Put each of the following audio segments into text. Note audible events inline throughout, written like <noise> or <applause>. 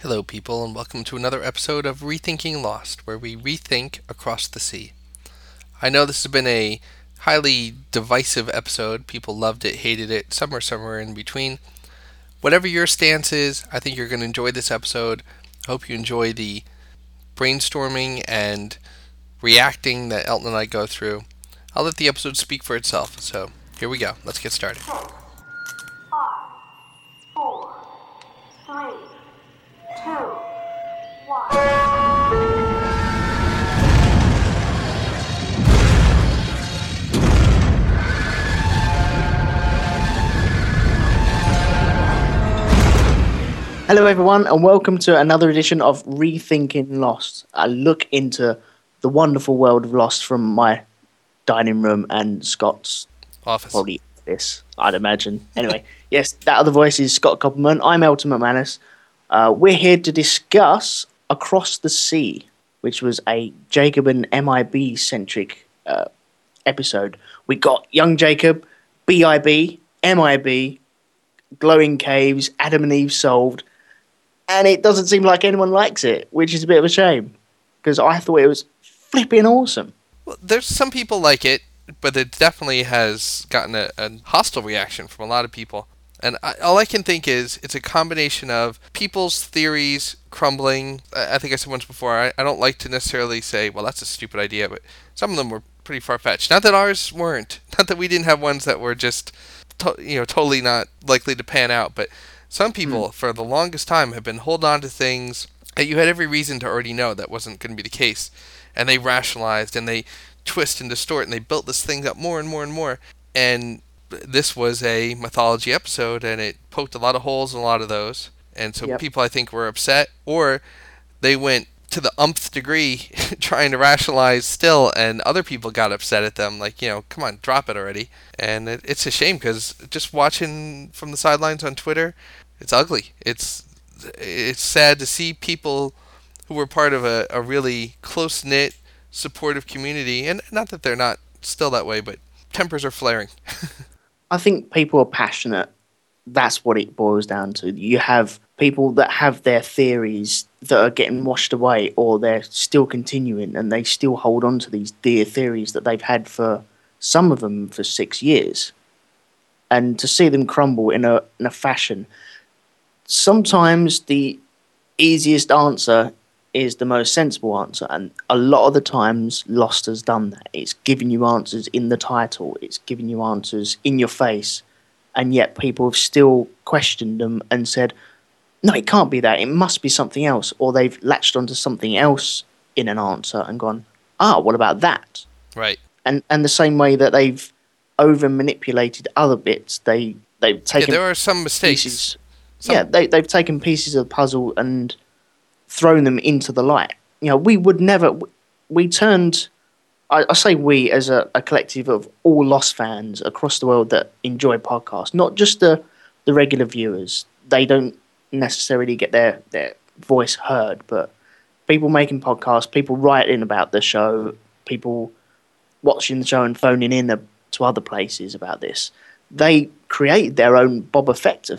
Hello, people, and welcome to another episode of Rethinking Lost, where we rethink across the sea. I know this has been a highly divisive episode. People loved it, hated it, some are somewhere in between. Whatever your stance is, I think you're going to enjoy this episode. I hope you enjoy the brainstorming and reacting that Elton and I go through. I'll let the episode speak for itself. So here we go. Let's get started. Hello, everyone, and welcome to another edition of Rethinking Lost. A look into the wonderful world of Lost from my dining room and Scott's Office. probably this, I'd imagine. Anyway, <laughs> yes, that other voice is Scott Copperman. I'm Elton McManus. Uh, we're here to discuss Across the Sea, which was a Jacob and MIB centric uh, episode. We got young Jacob, BIB, MIB, glowing caves, Adam and Eve solved, and it doesn't seem like anyone likes it, which is a bit of a shame because I thought it was flipping awesome. Well, there's some people like it, but it definitely has gotten a, a hostile reaction from a lot of people. And I, all I can think is it's a combination of people's theories crumbling. I, I think I said once before, I, I don't like to necessarily say, well, that's a stupid idea, but some of them were pretty far fetched. Not that ours weren't. <laughs> Not that we didn't have ones that were just, to, you know, totally not likely to pan out. But some people, hmm. for the longest time, have been holding on to things that you had every reason to already know that wasn't going to be the case. And they rationalized and they twist and distort and they built this thing up more and more and more. And this was a mythology episode and it poked a lot of holes in a lot of those. And so Yep. people, I think, were upset or they went to the umpth degree <laughs> trying to rationalize still and other people got upset at them like you know come on drop it already and it, it's a shame because just watching from the sidelines on twitter it's ugly it's it's sad to see people who were part of a, a really close knit supportive community and not that they're not still that way but tempers are flaring <laughs> I think people are passionate. That's what it boils down to. You have people that have their theories that are getting washed away, or they're still continuing and they still hold on to these dear theories that they've had for some of them for six years. And to see them crumble in a, in a fashion, sometimes the easiest answer is the most sensible answer. And a lot of the times, Lost has done that. It's giving you answers in the title, it's giving you answers in your face. And yet, people have still questioned them and said, no, it can't be that. It must be something else. Or they've latched onto something else in an answer and gone, ah, what about that? right And and the same way that they've over manipulated other bits, they they've yeah taken there are some mistakes pieces. Some- Yeah, they they've taken pieces of the puzzle and thrown them into the light. You know, we would never. We turned. I, I say we as a, a collective of all Lost fans across the world that enjoy podcasts, not just the the regular viewers. They don't necessarily get their their voice heard, but people making podcasts, people writing about the show, people watching the show and phoning in to other places about this. They created their own Boba Fett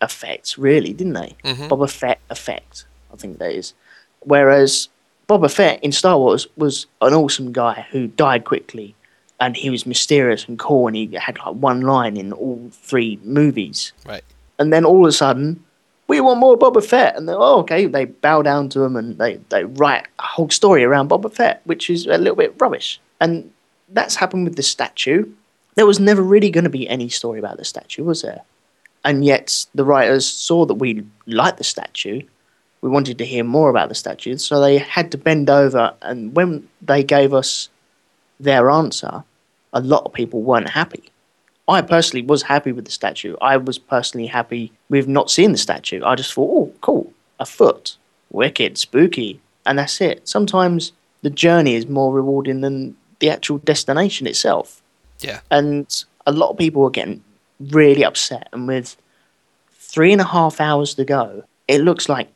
effect, really, didn't they? Mhm. Boba Fett effect, I think that is. Whereas Boba Fett in Star Wars was an awesome guy who died quickly, and he was mysterious and cool, and he had like one line in all three movies. right And then all of a sudden, we want more Boba Fett, and oh, okay. They bow down to him, and they they write a whole story around Boba Fett, which is a little bit rubbish. And that's happened with the statue. There was never really going to be any story about the statue, was there? And yet the writers saw that we liked the statue. We wanted to hear more about the statue, so they had to bend over. And when they gave us their answer, a lot of people weren't happy. I personally was happy with the statue. I was personally happy with not seeing the statue. I just thought, oh, cool, a foot, wicked, spooky, and that's it. Sometimes the journey is more rewarding than the actual destination itself. yeah And a lot of people are getting really upset. And with three and a half hours to go, it looks like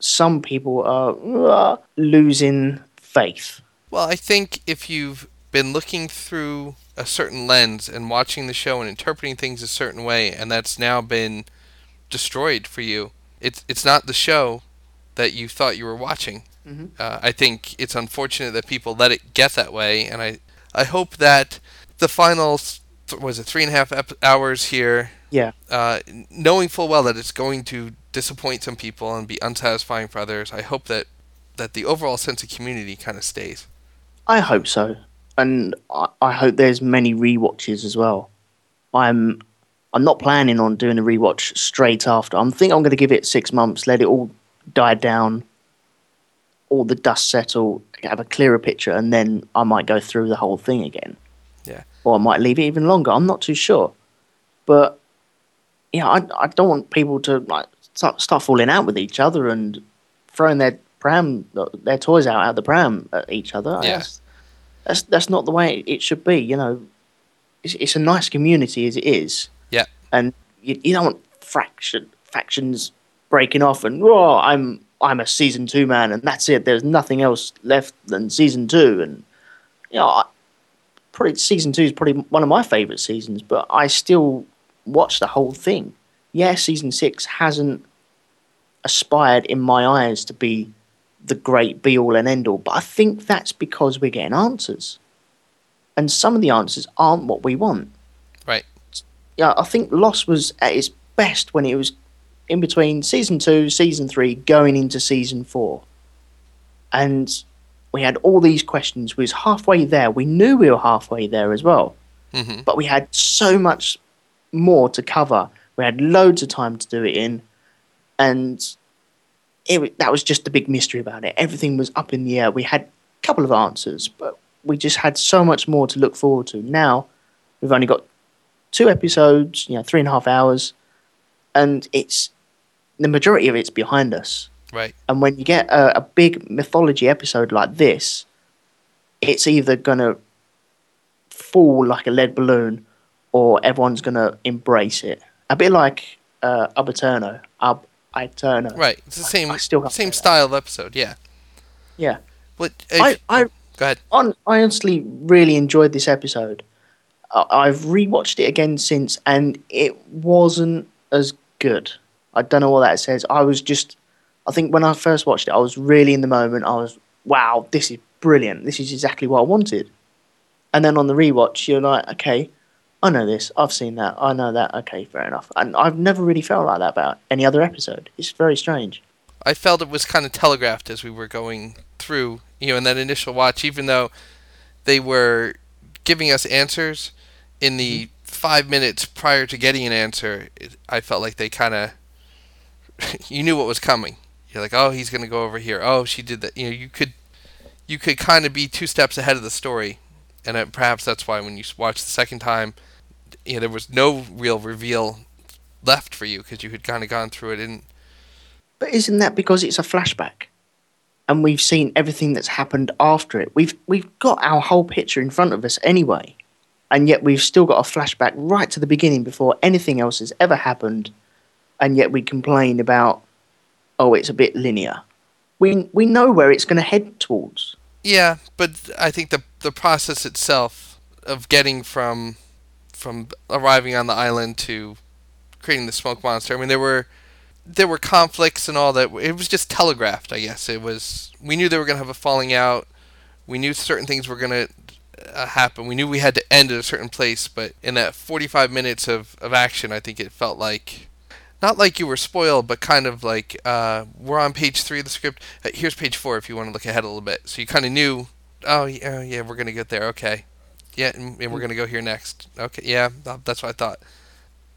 some people are uh, losing faith. Well, I think if you've been looking through a certain lens and watching the show and interpreting things a certain way, and that's now been destroyed for you, it's it's not the show that you thought you were watching. Mhm. Uh, I think it's unfortunate that people let it get that way, and I I hope that the final th- was it three and a half ep- hours here, Yeah. uh, knowing full well that it's going to disappoint some people and be unsatisfying for others. I hope that that the overall sense of community kind of stays. I hope so, and I, I hope there's many rewatches as well. I'm I'm not planning on doing a rewatch straight after. I'm think I'm going to give it six months, let it all die down, all the dust settle, have a clearer picture, and then I might go through the whole thing again. Yeah. Or I might leave it even longer. I'm not too sure, but yeah, I I don't want people to like start start falling out with each other and throwing their pram their toys out out the pram at each other. Yeah. That's that's not the way it should be. You know, it's it's a nice community as it is. Yeah. And you, you don't want fraction factions breaking off and oh I'm I'm a season two man and that's it. There's nothing else left than season two and you know I, probably season two is probably one of my favorite seasons, but I still watch the whole thing. Yeah, season six hasn't aspired in my eyes to be the great be all and end all, but I think that's because we're getting answers. And some of the answers aren't what we want. Right. Yeah, I think Lost was at its best when it was in between season two, season three, going into season four. And we had all these questions. We was halfway there. We knew we were halfway there as well. hmm But we had so much more to cover. We had loads of time to do it in. And it, that was just the big mystery about it. Everything was up in the air. We had a couple of answers, but we just had so much more to look forward to. Now we've only got two episodes, you know, three and a half hours, and it's the majority of it's behind us. Right. And when you get a, a big mythology episode like this, it's either going to fall like a lead balloon or everyone's going to embrace it. A bit like uh, Abaterno. Ab Aeterno. Right. It's the same I still same style episode. Yeah. Yeah. What? I, I, go ahead. on, I honestly really enjoyed this episode. I, I've rewatched it again since, and it wasn't as good. I don't know what that says. I was just, I think when I first watched it, I was really in the moment. I was, wow, this is brilliant. This is exactly what I wanted. And then on the rewatch, you're like, okay, I know this. I've seen that. I know that. Okay, fair enough. And I've never really felt like that about any other episode. It's very strange. I felt it was kind of telegraphed as we were going through, you know, in that initial watch, even though they were giving us answers in the five minutes prior to getting an answer, it, I felt like they kind of, <laughs> you knew what was coming. You're like, oh, he's going to go over here. Oh, she did that. You know, you could, you could kind of be two steps ahead of the story, and uh, perhaps that's why when you watch the second time, you know, there was no real reveal left for you because you had kind of gone through it and But isn't that because it's a flashback? And we've seen everything that's happened after it. We've we've got our whole picture in front of us anyway. And yet we've still got a flashback right to the beginning before anything else has ever happened. And yet we complain about oh, it's a bit linear. We we know where it's gonna head towards. Yeah, but I think the the process itself of getting from from arriving on the island to creating the smoke monster. I mean, there were there were conflicts and all that. It was just telegraphed, I guess. It was we knew they were going to have a falling out. We knew certain things were going to uh, happen. We knew we had to end at a certain place, but in that 45 minutes of, of action, I think it felt like not like you were spoiled, but kind of like uh, we're on page three of the script. Uh, here's page four if you want to look ahead a little bit. So you kind of knew, oh yeah, yeah, we're gonna get there. Okay, yeah, and, and we're gonna go here next. Okay, yeah, that's what I thought.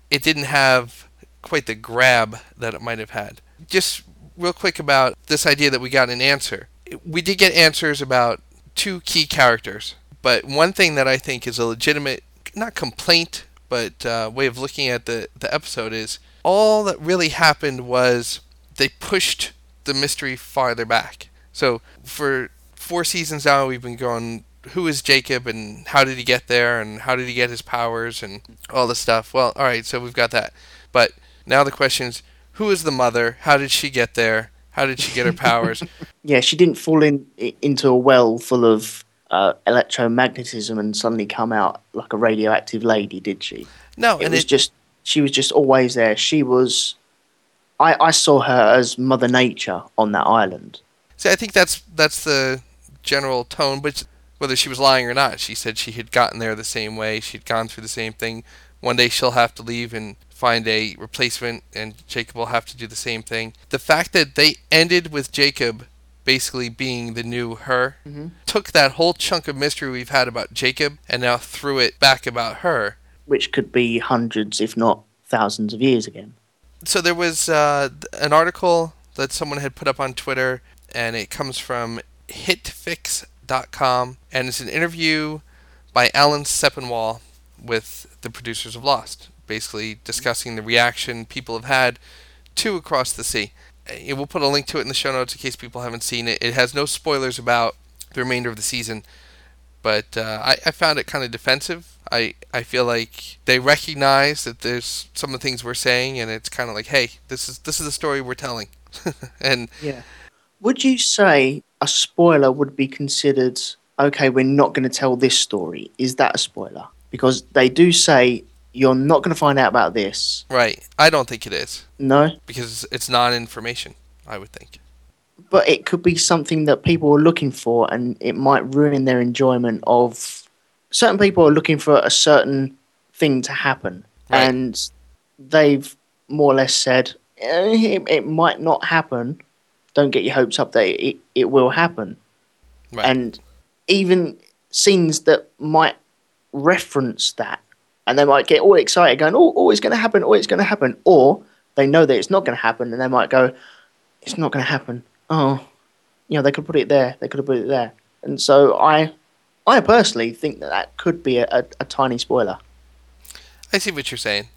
It didn't have quite the grab that it might have had. Just real quick about this idea that we got an answer. We did get answers about two key characters, but one thing that I think is a legitimate, not complaint, but uh, way of looking at the, the episode is all that really happened was they pushed the mystery farther back. So for four seasons now, we've been going, who is Jacob and how did he get there and how did he get his powers and all this stuff. Well, all right, so we've got that. But now the question is, who is the mother? How did she get there? How did she get her powers? <laughs> Yeah, she didn't fall in into a well full of uh, electromagnetism and suddenly come out like a radioactive lady, did she? No, it and was it, just she was just always there. She was I, I saw her as Mother Nature on that island. See, I think that's that's the general tone, but whether she was lying or not, she said she had gotten there the same way. She'd gone through the same thing. One day she'll have to leave and find a replacement, and Jacob will have to do the same thing. The fact that they ended with Jacob basically being the new her Mhm. took that whole chunk of mystery we've had about Jacob and now threw it back about her. which could be hundreds, if not thousands of years again. so there was uh, an article that someone had put up on Twitter, and it comes from hitfix.com, and it's an interview by Alan Sepinwall with the producers of Lost, basically discussing the reaction people have had to Across the Sea. Uh, We'll put a link to it in the show notes in case people haven't seen it. It has no spoilers about the remainder of the season, but uh, I, I found it kind of defensive. I, I feel like they recognize that there's some of the things we're saying, and it's kind of like, hey, this is this is the story we're telling, <laughs> and Yeah. Would you say a spoiler would be considered okay? We're not going to tell this story. Is that a spoiler? Because they do say you're not going to find out about this. right, I don't think it is No, because it's non-information. I would think. but it could be something that people are looking for, and it might ruin their enjoyment of. Certain people are looking for a certain thing to happen, Right. and they've more or less said "Eh, it, it might not happen. Don't get your hopes up that it, it will happen. Right. and even scenes that might reference that, and they might get all excited, going, "Oh, oh, it's going to happen! Oh, it's going to happen!" Or they know that it's not going to happen, and they might go, "It's not going to happen." Oh, you know, they could put it there. They could have put it there, and so I, I personally think that that could be a, a, a tiny spoiler. I see what you're saying.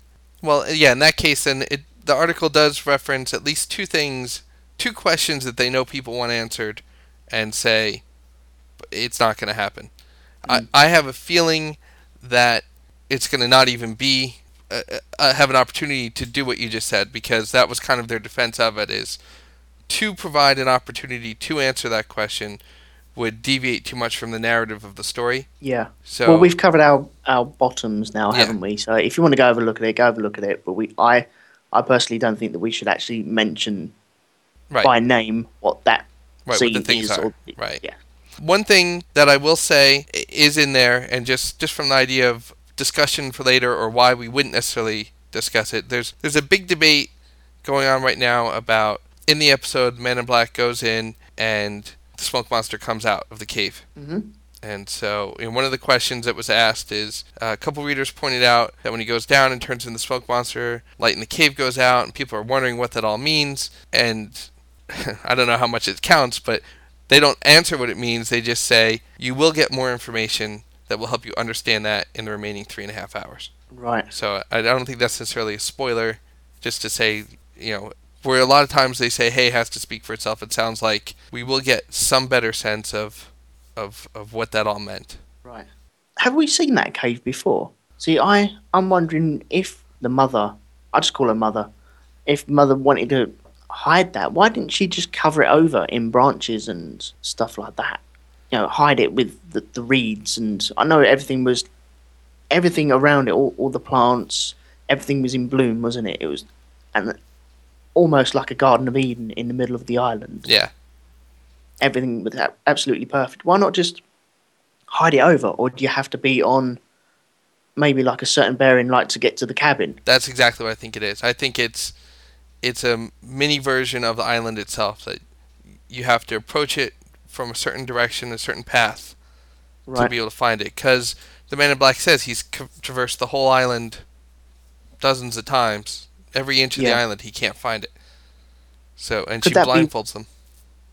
Well, yeah, in that case, then it, the article does reference at least two things, two questions that they know people want answered, and say it's not going to happen. I, I have a feeling that it's going to not even be uh, uh, have an opportunity to do what you just said because that was kind of their defense of it is to provide an opportunity to answer that question would deviate too much from the narrative of the story. Yeah. So well, we've covered our, our bottoms now, Yeah. haven't we? So if you want to go over a look at it, go have a look at it. But we, I, I personally don't think that we should actually mention right. by name what that Right, what scene the is. are. Or, Right. Yeah. One thing that I will say is in there, and just just from the idea of discussion for later, or why we wouldn't necessarily discuss it. There's there's a big debate going on right now about in the episode, Man in Black goes in and the smoke monster comes out of the cave. Mhm. And so, you know, one of the questions that was asked is uh, a couple readers pointed out that when he goes down and turns into the smoke monster, light in the cave goes out, and people are wondering what that all means. And <laughs> I don't know how much it counts, but they don't answer what it means. They just say, you will get more information that will help you understand that in the remaining three and a half hours. Right. So I don't think that's necessarily a spoiler, just to say, you know, where a lot of times they say, hey, has to speak for itself, it sounds like we will get some better sense of, of, of what that all meant. Right. Have we seen that cave before? See, I I'm wondering if the mother, I just call her mother, if mother wanted to hide that, why didn't she just cover it over in branches and stuff like that? You know, hide it with the, the reeds and I know everything was, everything around it, all, all the plants, everything was in bloom, wasn't it? It was, and almost like a Garden of Eden in the middle of the island. Yeah. Everything was absolutely perfect. Why not just hide it over, or do you have to be on maybe like a certain bearing light to get to the cabin? That's exactly what I think it is. I think it's it's a mini version of the island itself that you have to approach it from a certain direction, a certain path to be able to find it. Because the Man in Black says he's traversed the whole island dozens of times. Every inch of the island, he can't find it. So, and Could she that be- blindfolds them.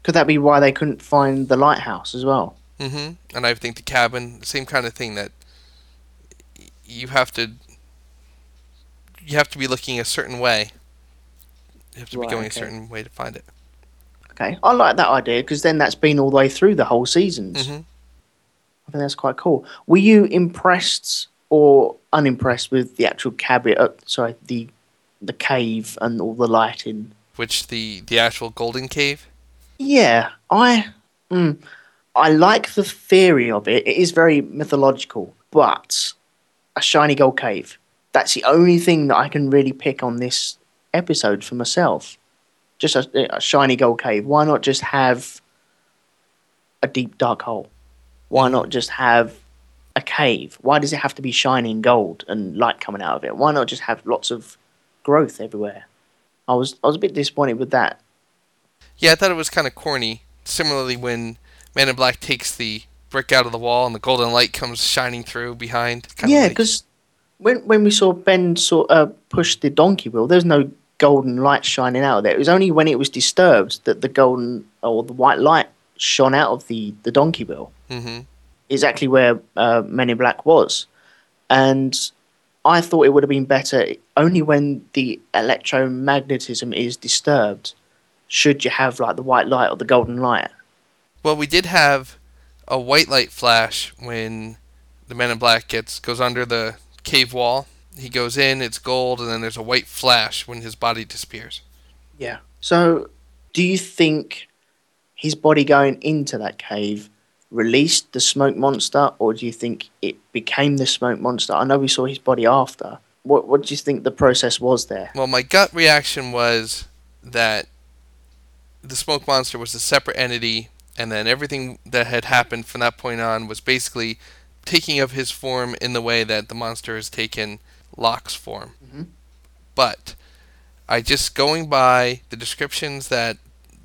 Could that be why they couldn't find the lighthouse as well? Mm-hmm. And I think the cabin, same kind of thing that you have to you have to be looking a certain way. You have to Right, be going okay. a certain way to find it. Okay, I like that idea because then that's been all the way through the whole seasons. hmm I think that's quite cool. Were you impressed or unimpressed with the actual cabin? Uh, sorry, the the cave and all the lighting. Which the the actual Golden Cave. Yeah, I mm, I like the theory of it. It is very mythological, but a shiny gold cave. That's the only thing that I can really pick on this episode for myself. just a, a shiny gold cave? Why not just have a deep dark hole? Why not just have a cave? Why does it have to be shining gold and light coming out of it? Why not just have lots of growth everywhere? I was I was a bit disappointed with that. Yeah, I thought it was kind of corny. Similarly, when Man in Black takes the brick out of the wall and the golden light comes shining through behind. yeah, because when when we saw Ben sort of push the donkey wheel, there's no golden light shining out of there. It was only when it was disturbed that the golden or the white light shone out of the the donkey wheel. Mhm. Exactly where uh, Man in Black was, and I thought it would have been better only when the electromagnetism is disturbed. Should you have like the white light or the golden light? Well, we did have a white light flash when the Man in Black gets goes under the cave wall. He goes in, it's gold, and then there's a white flash when his body disappears. Yeah. So, do you think his body going into that cave released the smoke monster, or do you think it became the smoke monster? I know we saw his body after. What What do you think the process was there? Well, my gut reaction was that the smoke monster was a separate entity, and then everything that had happened from that point on was basically taking of his form in the way that the monster has taken Locke's form. Mhm. But I just going by the descriptions that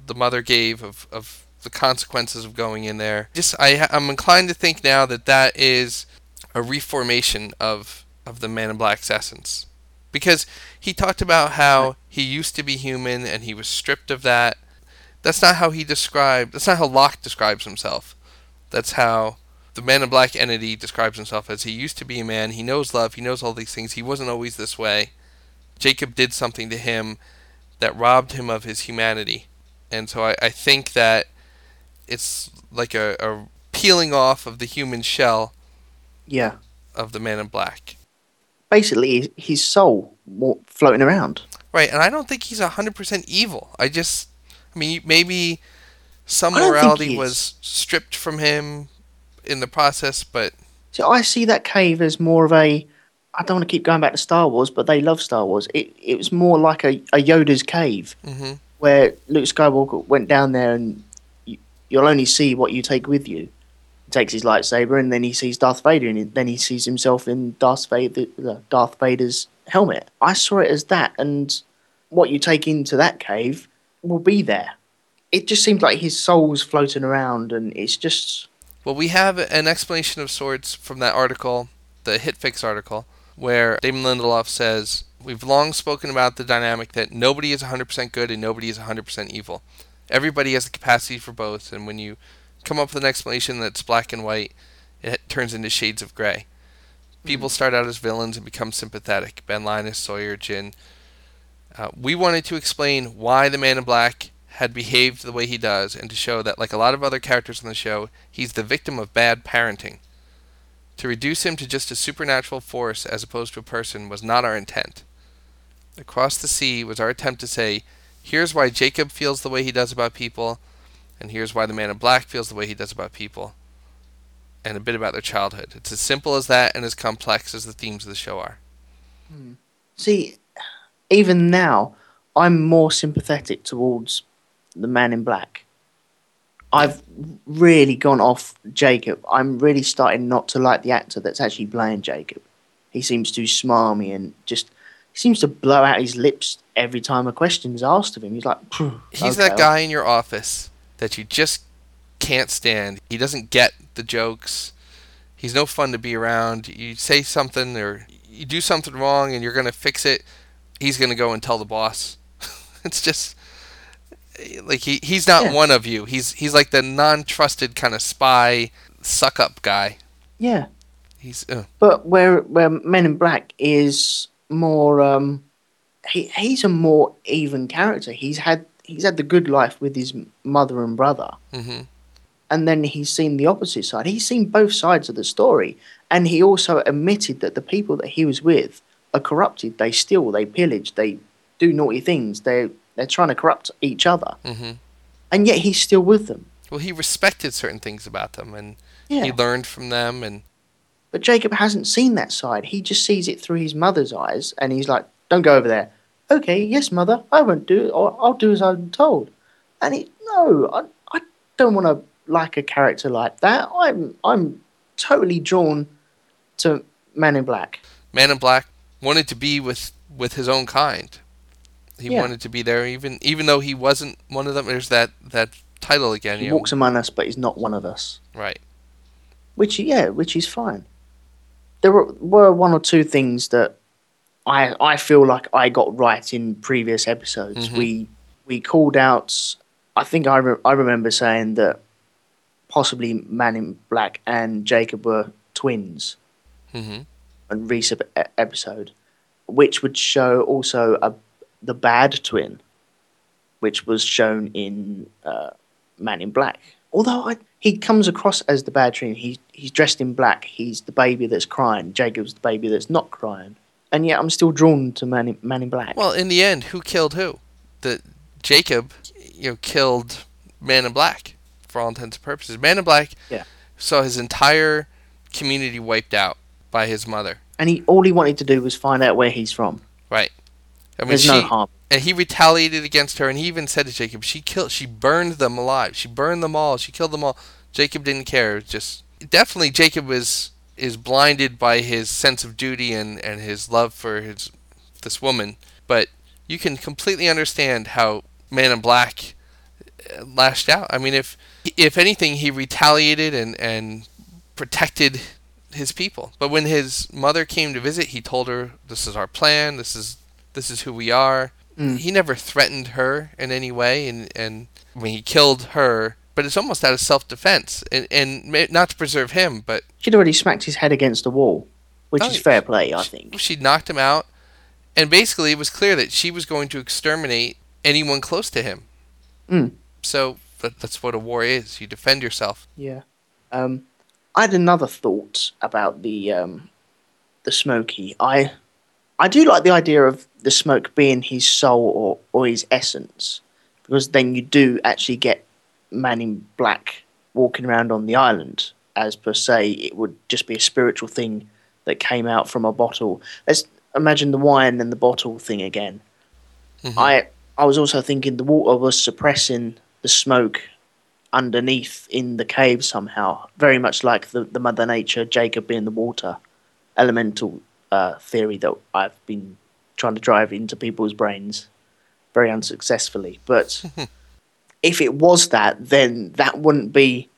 the mother gave of, of the consequences of going in there. Just I I'm inclined to think now that that is a reformation of of the Man in Black's essence because he talked about how he used to be human and he was stripped of that. That's not how he described. That's not how Locke describes himself. That's how the Man in Black entity describes himself as he used to be a man. He knows love. He knows all these things. He wasn't always this way. Jacob did something to him that robbed him of his humanity, and so I, I think that it's like a, a peeling off of the human shell Yeah. of the Man in Black. Basically, his soul floating around. Right, and I don't think he's hundred percent evil. I just, I mean, maybe some I don't think morality was stripped from him in the process, but So I see that cave as more of a. I don't want to keep going back to Star Wars, but they love Star Wars. It it was more like a, a Yoda's cave hmm where Luke Skywalker went down there and you, you'll only see what you take with you. He takes his lightsaber and then he sees Darth Vader and then he sees himself in Darth Vader, Darth Vader's helmet. I saw it as that, and what you take into that cave will be there. It just seems like his soul's floating around, and it's just well, we have an explanation of sorts from that article, the HitFix article, where Damon Lindelof says we've long spoken about the dynamic that nobody is 100% good and nobody is 100% evil. Everybody has the capacity for both, and when you come up with an explanation that's black and white, it turns into shades of gray. People start out as villains and become sympathetic. Ben Linus, Sawyer, Jin. Uh, we wanted to explain why the Man in Black had behaved the way he does, and to show that, like a lot of other characters in the show, he's the victim of bad parenting. To reduce him to just a supernatural force as opposed to a person was not our intent. Across the Sea was our attempt to say, here's why Jacob feels the way he does about people, and here's why the Man in Black feels the way he does about people, and a bit about their childhood. It's as simple as that and as complex as the themes of the show are. Hmm. See, even now, I'm more sympathetic towards the man in black. I've really gone off Jacob. I'm really starting not to like the actor that's actually playing Jacob. He seems too smarmy and just he seems to blow out his lips every time a question's asked of him. He's like, "Phew, He's okay, that guy in your office that you just can't stand. He doesn't get the jokes. He's no fun to be around. You say something or you do something wrong and you're going to fix it. He's going to go and tell the boss. <laughs> it's just like he he's not Yeah. one of you. He's he's like the non-trusted kind of spy suck up guy. Yeah, He's uh, but where where Man in Black is more um he he's a more even character. He's had he's had the good life with his mother and brother. mhm. and then he's seen the opposite side. He's seen both sides of the story, and he also admitted that the people that he was with are corrupted. They steal, they pillage, they do naughty things. They they're trying to corrupt each other, Mhm. and yet he's still with them. Well, he respected certain things about them and Yeah. he learned from them and But Jacob hasn't seen that side. He just sees it through his mother's eyes, and he's like, "Don't go over there." okay, yes, mother, I won't do it, or I'll do as I'm told. And it, no, I, I don't want to like a character like that. I'm, I'm totally drawn to Man in Black. Man in Black wanted to be with with his own kind. He Yeah. wanted to be there, even even though he wasn't one of them. There's that that title again. He you know, walks among us, but he's not one of us. right. Which, yeah, which is fine. There were, were one or two things that I I feel like I got right in previous episodes. Mhm. We we called out. I think I re- I remember saying that possibly Man in Black and Jacob were twins hmm on recent episode, which would show also a the bad twin, which was shown in uh, Man in Black. Although I, he comes across as the bad twin, he he's dressed in black. He's the baby that's crying. Jacob's the baby that's not crying, and yet I'm still drawn to Man in, Man in Black. Well, in the end, who killed who? The Jacob, you know, killed Man in Black for all intents and purposes. Man in Black Yeah. saw his entire community wiped out by his mother. and he all he wanted to do was find out where he's from. Right. I mean, There's she, no harm. and he retaliated against her, and he even said to Jacob, "She killed, she burned them alive. She burned them all. She killed them all." Jacob didn't care. Just definitely, Jacob was is blinded by his sense of duty and and his love for his this woman. But you can completely understand how Man in Black uh, lashed out. I mean, if if anything, he retaliated and and protected his people. But when his mother came to visit, he told her, "This is our plan. This is this is who we are." Mm. He never threatened her in any way, and and when he killed her, but it's almost out of self-defense, and and not to preserve him, but She'd already smacked his head against the wall, which Oh, is fair play, I think. she knocked him out, and basically it was clear that she was going to exterminate anyone close to him. Mm. So that, that's what a war is. You defend yourself. Yeah. Um, I had another thought about the um, the Smoky. I I do like the idea of the smoke being his soul or, or his essence, because then you do actually get Man in Black walking around on the island, as per se it would just be a spiritual thing that came out from a bottle. Let's imagine the wine and the bottle thing again. Mhm. I I was also thinking the water was suppressing the smoke underneath in the cave somehow, very much like the, the Mother Nature, Jacob being the water elemental uh, theory that I've been trying to drive into people's brains very unsuccessfully. But <laughs> if it was that, then that wouldn't be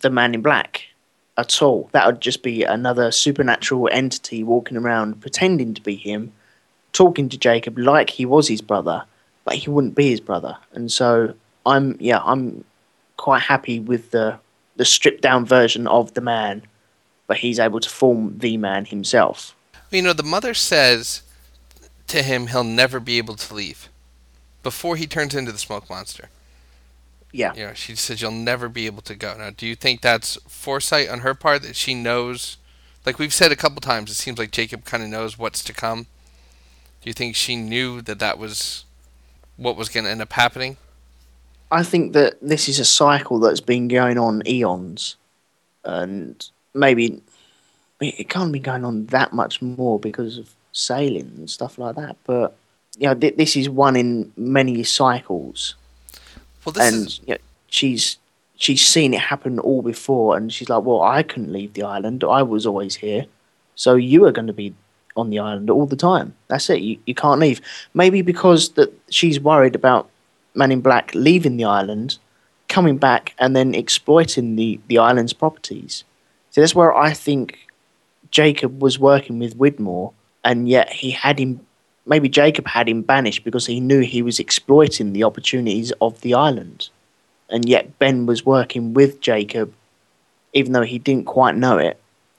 the man in black at all. That would just be another supernatural entity walking around pretending to be him, talking to Jacob like he was his brother, but he wouldn't be his brother. And so I'm yeah, I'm quite happy with the the stripped down version of the man, but he's able to form the man himself. You know, the mother says to him he'll never be able to leave before he turns into the smoke monster. Yeah. You know, she says you'll never be able to go. Now, do you think that's foresight on her part that she knows? Like we've said a couple times, it seems like Jacob kind of knows what's to come. Do you think she knew that that was what was going to end up happening? I think that this is a cycle that's been going on eons, and maybe it can't be going on that much more because of sailing and stuff like that. But you know, th- this is one in many cycles, Well, this and is you know, she's she's seen it happen all before, and she's like, "Well, I couldn't leave the island. I was always here, so you are going to be." On the island all the time. That's it. You, you can't leave. Maybe because that she's worried about Man in Black leaving the island, coming back, and then exploiting the, the island's properties. So that's where I think Jacob was working with Widmore, and yet he had him. Maybe Jacob had him banished because he knew he was exploiting the opportunities of the island, and yet Ben was working with Jacob, even though he didn't quite know it.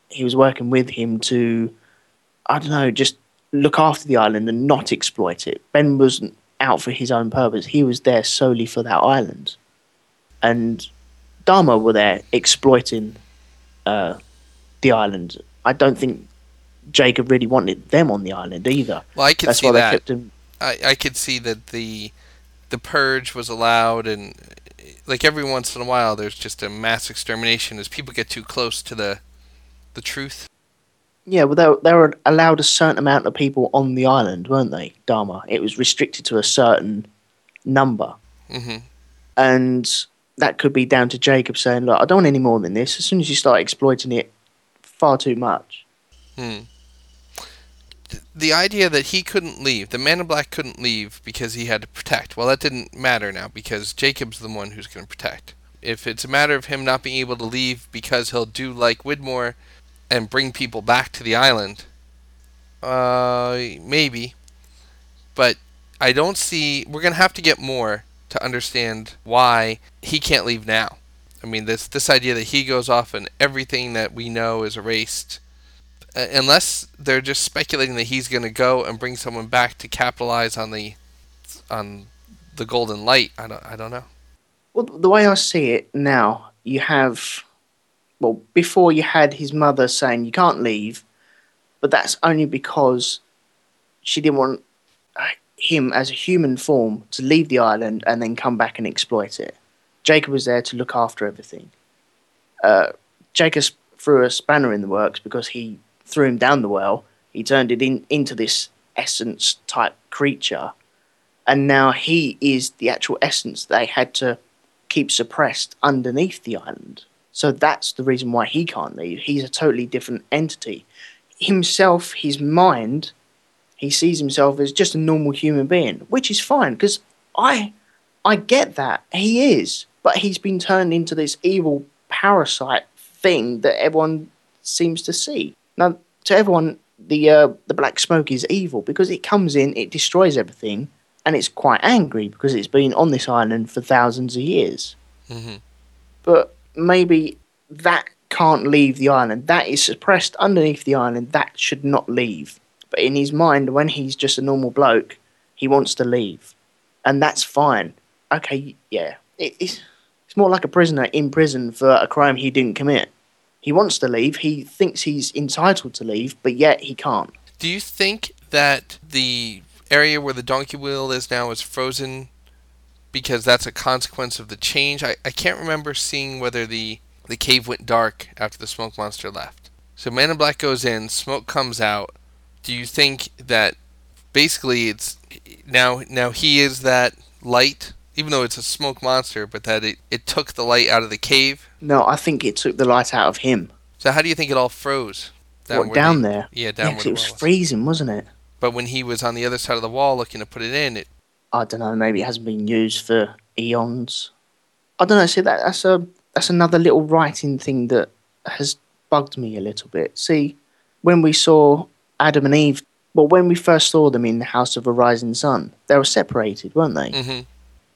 He was working with him to, I don't know, just look after the island and not exploit it. Ben wasn't out for his own purpose. He was there solely for that island. And Dharma were there exploiting uh, the island. I don't think Jacob really wanted them on the island either. well, I could That's see why they that. kept him. I, I could see that the the purge was allowed and like every once in a while there's just a mass extermination as people get too close to the the truth Yeah, well, they, were- they were allowed a certain amount of people on the island, weren't they, Dharma? It was restricted to a certain number. hmm And that could be down to Jacob saying, look, I don't want any more than this. As soon as you start exploiting it far too much. Hmm. The idea that he couldn't leave, the man in black couldn't leave because he had to protect. Well, that didn't matter now because Jacob's the one who's going to protect. If it's a matter of him not being able to leave because he'll do like Widmore and bring people back to the island, uh, maybe. But I don't see. We're going to have to get more to understand why he can't leave now. I mean, this this idea that he goes off and everything that we know is erased uh, unless they're just speculating that he's going to go and bring someone back to capitalize on the on the golden light. I don't I don't know. Well, the way I see it now, you have, well, before you had his mother saying you can't leave, but that's only because she didn't want uh, him as a human form to leave the island and then come back and exploit it. Jacob was there to look after everything. Uh, Jacob threw a spanner in the works because he threw him down the well. He turned it in, into this essence type creature, and now he is the actual essence they had to keep suppressed underneath the island. So that's the reason why he can't leave. He's a totally different entity. Himself, his mind, he sees himself as just a normal human being, which is fine because I, I get that he is, but he's been turned into this evil parasite thing that everyone seems to see. Now, to everyone, the uh, the black smoke is evil because it comes in, it destroys everything, and it's quite angry because it's been on this island for thousands of years. hmm But maybe that can't leave the island. That is suppressed underneath the island. That should not leave. But in his mind, when he's just a normal bloke, he wants to leave, and that's fine. Okay, yeah, it, it's it's more like a prisoner in prison for a crime he didn't commit. He wants to leave. He thinks he's entitled to leave, but yet he can't. Do you think that the area where the donkey wheel is now is frozen because that's a consequence of the change? I, I can't remember seeing whether the the cave went dark after the smoke monster left. So Man in Black goes in, smoke comes out. Do you think that basically it's now now he is that light, even though it's a smoke monster, but that it, it took the light out of the cave? No, I think it took the light out of him. So how do you think it all froze? what, down the- there? Yeah, down Yeah, where it was was. freezing, wasn't it? But when he was on the other side of the wall looking to put it in, it I don't know. Maybe it hasn't been used for eons. I don't know. See, that that's a that's another little writing thing that has bugged me a little bit. See, when we saw Adam and Eve, well, when we first saw them in the House of the Rising Sun, they were separated, weren't they? hmm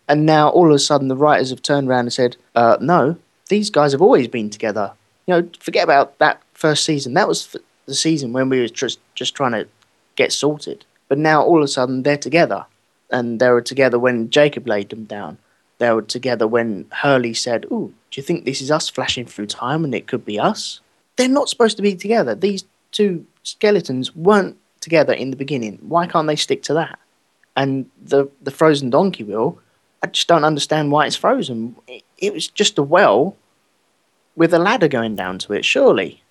And now all of a sudden, the writers have turned around and said, uh, "No, these guys have always been together." You know, forget about that first season. That was the season when we were just just trying to get sorted. But now all of a sudden, they're together, and they were together when Jacob laid them down. They were together when Hurley said, "Ooh, do you think this is us flashing through time, and it could be us?" They're not supposed to be together. These two skeletons weren't together in the beginning. Why can't they stick to that? And the the frozen donkey wheel. I just don't understand why it's frozen. It, it was just a well with a ladder going down to it, surely.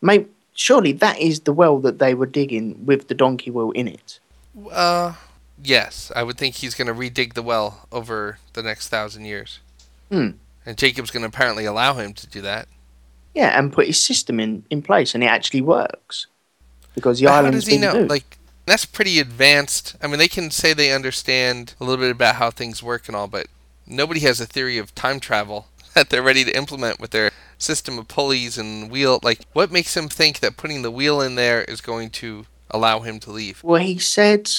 Maybe, surely that is the well that they were digging with the donkey wheel in it. Uh, yes, I would think he's going to redig the well over the next thousand years. Hmm. And Jacob's going to apparently allow him to do that. Yeah, and put his system in, in place, and it actually works. Because the But how does he been know? moved. Like, that's pretty advanced. I mean, they can say they understand a little bit about how things work and all, but nobody has a theory of time travel <laughs> that they're ready to implement with their system of pulleys and wheel. Like, what makes him think that putting the wheel in there is going to allow him to leave? Well, he said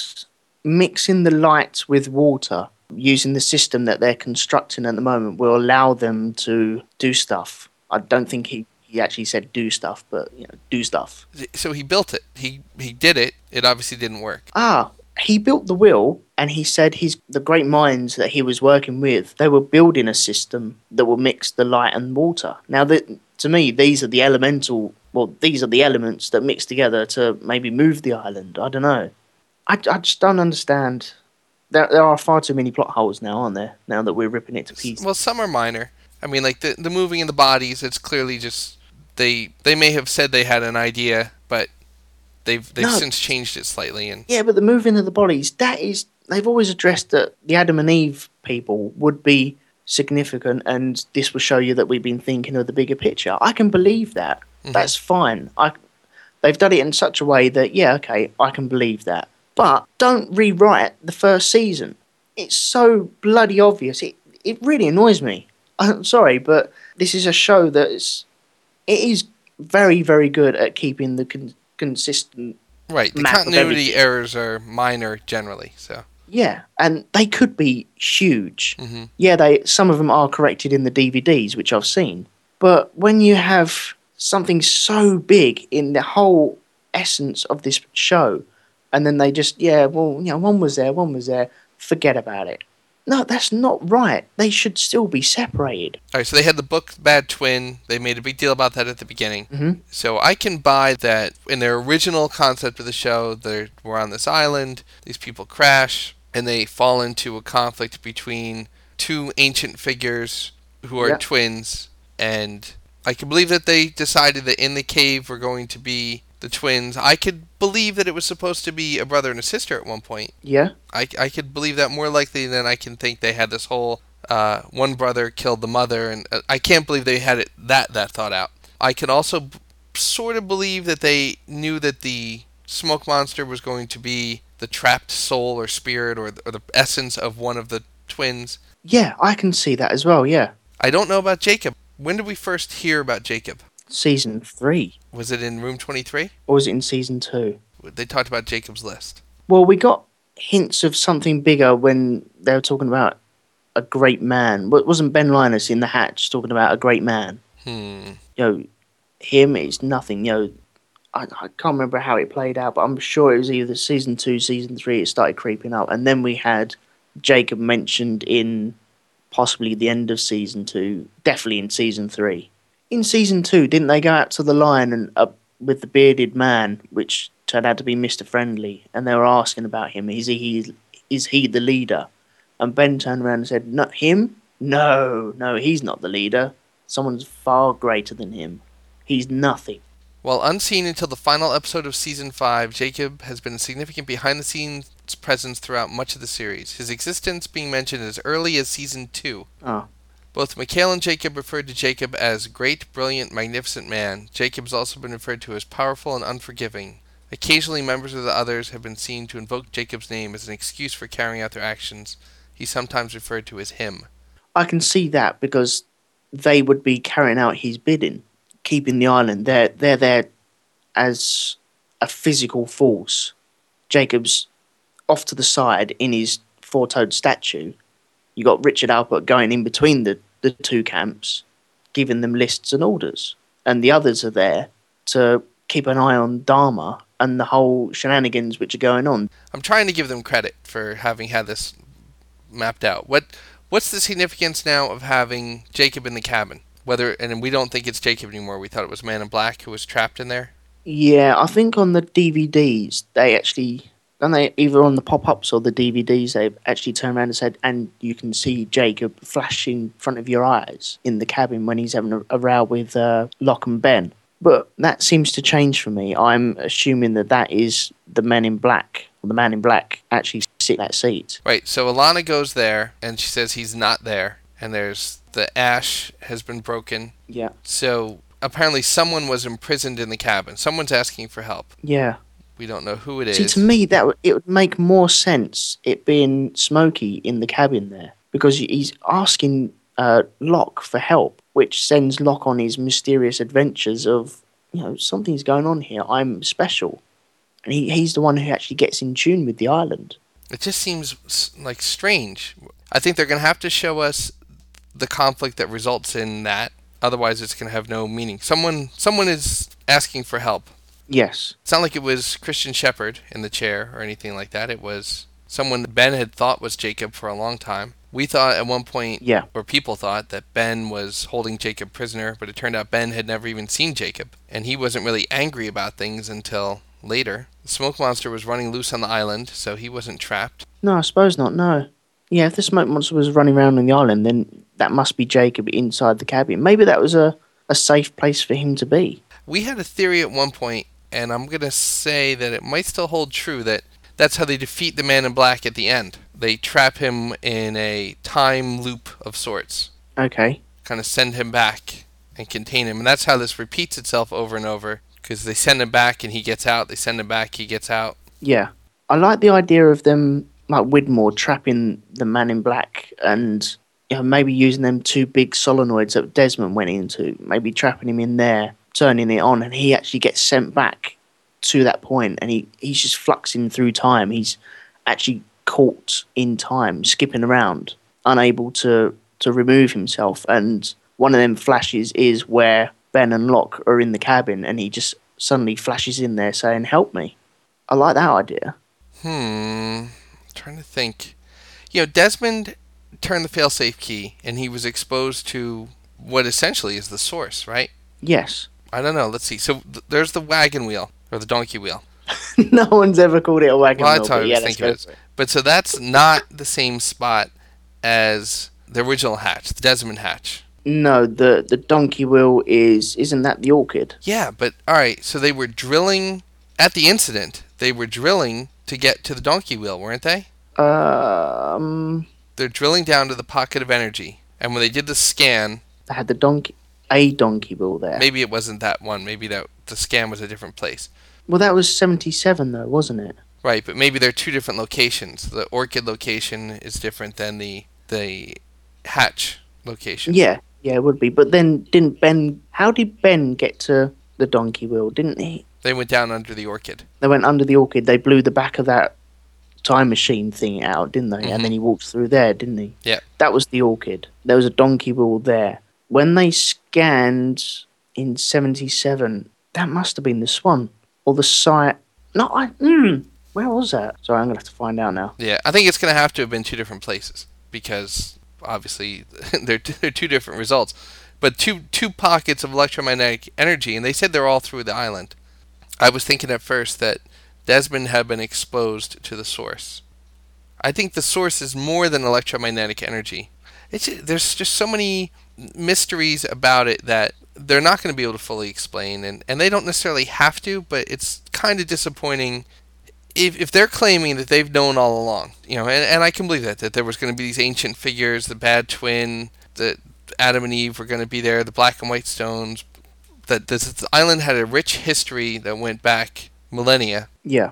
mixing the light with water using the system that they're constructing at the moment will allow them to do stuff. I don't think he, he actually said do stuff, but you know, do stuff. So he built it. He he did it. It obviously didn't work. Ah, he built the wheel and he said his the great minds that he was working with, they were building a system that will mix the light and water. Now that to me these are the elemental well, these are the elements that mix together to maybe move the island. I don't know. I, I just don't understand. There, there are far too many plot holes now, aren't there? Now that we're ripping it to pieces. Well, some are minor. I mean, like the the moving of the bodies. It's clearly just they they may have said they had an idea, but they've they've No. since changed it slightly. And Yeah, but the moving of the bodies, that is, they've always addressed that the Adam and Eve people would be significant and this will show you that we've been thinking of the bigger picture. I can believe that. Mm-hmm. That's fine. I, they've done it in such a way that, yeah, okay, I can believe that. But don't rewrite the first season. It's so bloody obvious. It, it really annoys me. <laughs> I'm sorry, but this is a show that is, it is very, very good at keeping the con- consistent right, the continuity errors are minor generally. So Yeah, and they could be huge. Mhm. Yeah, they some of them are corrected in the DVDs, which I've seen. But when you have something so big in the whole essence of this show, and then they just yeah, well, you know, one was there, one was there, forget about it. No, that's not right. They should still be separated. All right, so they had the book Bad Twin. They made a big deal about that at the beginning. Mhm. So I can buy that in their original concept of the show, they we're on this island, these people crash, and they fall into a conflict between two ancient figures who are Yeah. twins. And I can believe that they decided that in the cave were going to be the twins. I could believe that it was supposed to be a brother and a sister at one point. Yeah, I, I could believe that more likely than I can think they had this whole uh, one brother killed the mother, and uh, I can't believe they had it that that thought out. I can also b- sort of believe that they knew that the smoke monster was going to be the trapped soul or spirit or, or the essence of one of the twins. yeah, I can see that as well. Yeah, I don't know about Jacob. When did we first hear about Jacob? Season three, Was it in Room 23? or was it in season two? They talked about Jacob's list. Well, we got hints of something bigger when they were talking about a great man. Wa- Wasn't Ben Linus in the Hatch talking about a great man? Hmm. You know, him is nothing. You know, I, I can't remember how it played out, but I'm sure it was either season two, season three. It started creeping up, and then we had Jacob mentioned in possibly the end of season two, definitely in season three. In season two, didn't they go out to the lion and up with the bearded man, which turned out to be Mister Friendly, and they were asking about him. Is he is he the leader? And Ben turned around and said, "Not him. No, no, he's not the leader. Someone's far greater than him. He's nothing." While unseen until the final episode of season 5, Jacob has been a significant behind the scenes presence throughout much of the series, his existence being mentioned as early as season 2. Oh, Both Mikhail and Jacob referred to Jacob as great, brilliant, magnificent man. Jacob has also been referred to as powerful and unforgiving. Occasionally, members of the others have been seen to invoke Jacob's name as an excuse for carrying out their actions. He's sometimes referred to as him. I can see that because they would be carrying out his bidding, keeping the island. They're they're there as a physical force. Jacob's off to the side in his four-toed statue. You got Richard Alpert going in between the, the two camps, giving them lists and orders, and the others are there to keep an eye on Dharma and the whole shenanigans which are going on. I'm trying to give them credit for having had this mapped out. What what's the significance now of having Jacob in the cabin? Whether and we don't think it's Jacob anymore. We thought it was Man in Black who was trapped in there. Yeah, I think on the DVDs they actually don't they either on the pop-ups or the DVDs they actually turn around and said, and you can see Jacob flash in front of your eyes in the cabin when he's having a, a row with uh, Locke and Ben. But that seems to change for me. I'm assuming that that is the Men in Black, or the Man in Black actually sit in that seat. Right. So Ilana goes there and she says he's not there, and there's the ash has been broken. Yeah, So apparently someone was imprisoned in the cabin. Someone's asking for help. yeah. We don't know who it is. See, to me, that would- it would make more sense it being Smokey in the cabin there because he's asking uh, Locke for help, which sends Locke on his mysterious adventures of you know something's going on here. I'm special, and he, he's the one who actually gets in tune with the island. It just seems like strange. I think they're going to have to show us the conflict that results in that. Otherwise, it's going to have no meaning. Someone, someone is asking for help. Yes, It's not like it was Christian Shepherd in the chair or anything like that. It was someone Ben had thought was Jacob for a long time. We thought at one point, Yeah. or people thought, that Ben was holding Jacob prisoner, but it turned out Ben had never even seen Jacob. And he wasn't really angry about things until later. The smoke monster was running loose on the island, so he wasn't trapped. no, I suppose not. No, yeah. If the smoke monster was running around on the island, then that must be Jacob inside the cabin. Maybe that was a a safe place for him to be. We had a theory at one point, and I'm going to say that it might still hold true that that's how they defeat the man in black at the end. They trap him in a time loop of sorts, Okay. kind of send him back and contain him. And that's how this repeats itself over and over because they send him back and he gets out, they send him back, he gets out. Yeah. I like the idea of them, like Widmore, trapping the man in black and you know, maybe using them two big solenoids that Desmond went into, maybe trapping him in there, turning it on, and he actually gets sent back to that point and he, he's just fluxing through time. He's actually caught in time, skipping around, unable to, to remove himself. And one of them flashes is where Ben and Locke are in the cabin and he just suddenly flashes in there saying, Help me. I like that idea. Hmm. trying to think. You know, Desmond turned the failsafe key and he was exposed to what essentially is the source, right? Yes. I don't know. Let's see. So th- there's the wagon wheel or the donkey wheel. <laughs> no one's ever called it a wagon Well, wheel. that's how I but was yeah, thinking go it is. it. But so that's not the same spot as the original hatch, the Desmond hatch. No, the the donkey wheel is isn't that the orchid? Yeah, but all right. So they were drilling at the incident. They were drilling to get to the donkey wheel, weren't they? Um, They're drilling down to the pocket of energy. And when they did the scan, they had the donkey a donkey wheel there. maybe it wasn't that one. Maybe that the scan was a different place. Well, that was seventy seven though, wasn't it? Right, but maybe they're two different locations. The orchid location is different than the the hatch location. Yeah, yeah, it would be. But then didn't Ben? How did Ben get to the donkey wheel? Didn't he? They went down under the orchid. They went under the orchid. They blew the back of that time machine thing out, didn't they? Mhm. And then he walked through there, didn't he? Yeah. That was the orchid. There was a donkey wheel there. When they scanned in '77, that must have been the Swan or the site. No, I. Mm, where was that? Sorry, I'm gonna have to find out now. Yeah, I think it's going to have to have been two different places because obviously <laughs> they're <laughs> they're two different results. But two two pockets of electromagnetic energy, and they said they're all through the island. I was thinking at first that Desmond had been exposed to the source. I think the source is more than electromagnetic energy. It's there's just so many mysteries about it that they're not going to be able to fully explain, and, and they don't necessarily have to. But it's kind of disappointing if, if they're claiming that they've known all along, you know, and, and I can believe that that there was going to be these ancient figures, the bad twin, that Adam and Eve were going to be there, the black and white stones, that this, this island had a rich history that went back millennia. Yeah.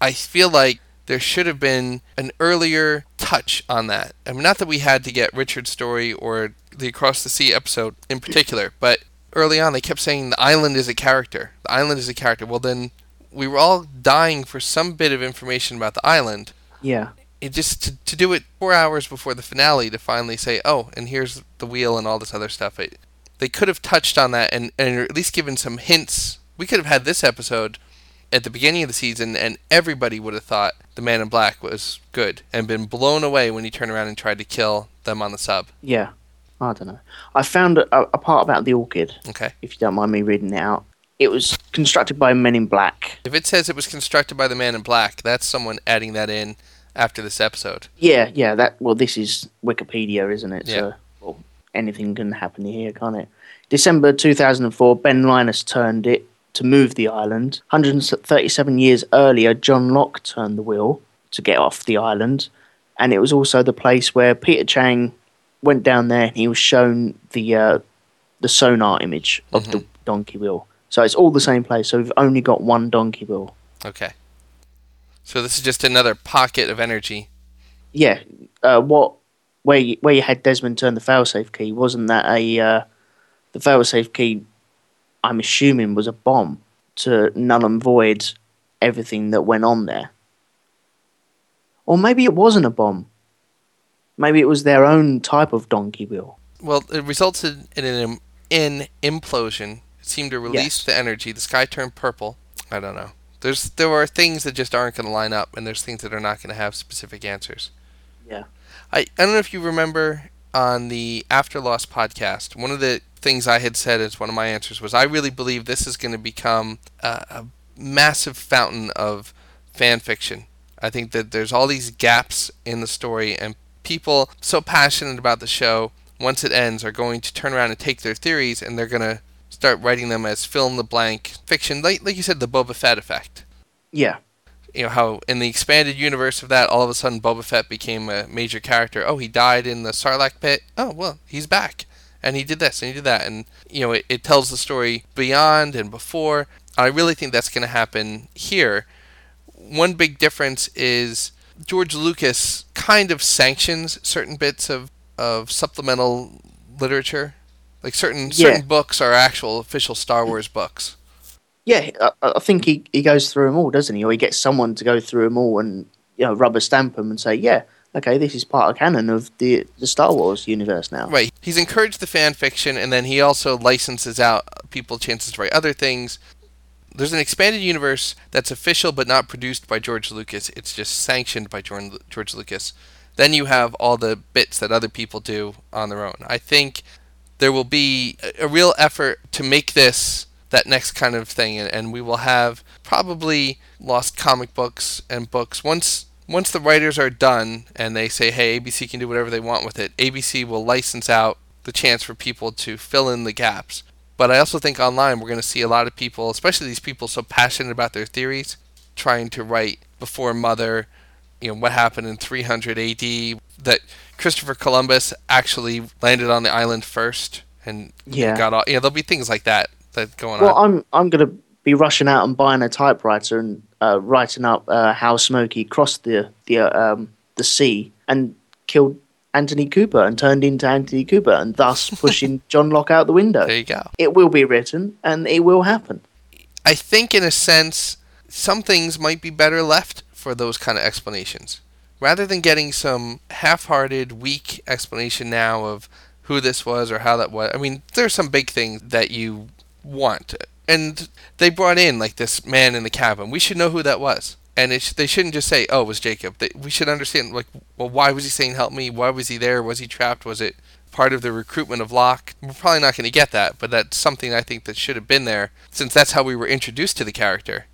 I feel like there should have been an earlier touch on that. I mean, not that we had to get Richard's story or the Across the Sea episode in particular, but early on they kept saying the island is a character. The island is a character. Well, then we were all dying for some bit of information about the island. Yeah. It just to, to do it four hours before the finale to finally say, oh, and here's the wheel and all this other stuff. It, they could have touched on that and, and at least given some hints. We could have had this episode at the beginning of the season, and everybody would have thought the Man in Black was good and been blown away when he turned around and tried to kill them on the sub. Yeah. I don't know. I found a, a part about the orchid, Okay. if you don't mind me reading it out. It was constructed by Men in Black. If it says it was constructed by the Man in Black, that's someone adding that in after this episode. Yeah, yeah. That well, this is Wikipedia, isn't it? Yeah. So, well, anything can happen here, can't it? December 2004, Ben Linus turned it to move the island. 137 years earlier, John Locke turned the wheel to get off the island, and it was also the place where Pierre Chang went down there and he was shown the uh, the sonar image of the donkey wheel. So it's all the same place. So we've only got one donkey wheel. Okay. So this is just another pocket of energy. yeah, uh, what where you, where you had Desmond turn the failsafe key wasn't that a uh, the failsafe key? I'm assuming was a bomb to null and void everything that went on there, or maybe it wasn't a bomb. Maybe it was their own type of donkey wheel. Well, it resulted in an in implosion. It seemed to release Yes. the energy. The sky turned purple. I don't know. There's there are things that just aren't going to line up, and there's things that are not going to have specific answers. Yeah. I I don't know if you remember on the After Lost podcast, one of the things I had said as one of my answers was I really believe this is going to become a, a massive fountain of fan fiction. I think that there's all these gaps in the story, and people so passionate about the show once it ends, are going to turn around and take their theories and they're going to start writing them as fill in the blank fiction, like, like you said, the Boba Fett effect. Yeah. You know, how in the expanded universe of that, all of a sudden Boba Fett became a major character. Oh, he died in the Sarlacc pit. Oh, well, he's back. And he did this and he did that. And, you know, it, it tells the story beyond and before. I really think that's going to happen here. One big difference is George Lucas kind of sanctions certain bits of, of supplemental literature. Like certain Yeah. certain books are actual official Star Wars books. Yeah, I, I think he, he goes through them all, doesn't he? Or he gets someone to go through them all and you know rubber stamp them and say, yeah, okay, this is part of canon of the the Star Wars universe now. Right. He's encouraged the fan fiction, and then he also licenses out people chances to write other things. There's an expanded universe that's official but not produced by George Lucas. It's just sanctioned by George Lucas. Then you have all the bits that other people do on their own. I think there will be a real effort to make this that next kind of thing, and, and we will have probably lost comic books and books once once the writers are done and they say, hey, ABC can do whatever they want with it, ABC will license out the chance for people to fill in the gaps. But I also think online we're going to see a lot of people, especially these people so passionate about their theories, trying to write before Mother, you know, what happened in 300 AD, that Christopher Columbus actually landed on the island first and Yeah. got all, you know, there'll be things like that that going Well, on. I'm I'm gonna be rushing out and buying a typewriter and uh, writing up uh, how Smokey crossed the the uh, um, the sea and killed Anthony Cooper and turned into Anthony Cooper and thus <laughs> pushing John Locke out the window. There you go. It will be written and it will happen. I think, in a sense, some things might be better left for those kind of explanations. Rather than getting some half hearted, weak explanation now of who this was or how that was. I mean, there's some big things that you want. And they brought in, like, this man in the cabin. We should know who that was. And sh- they shouldn't just say, oh, it was Jacob. They, we should understand, like, well, why was he saying help me? Why was he there? Was he trapped? Was it part of the recruitment of Locke? We're probably not going to get that, but that's something I think that should have been there since that's how we were introduced to the character.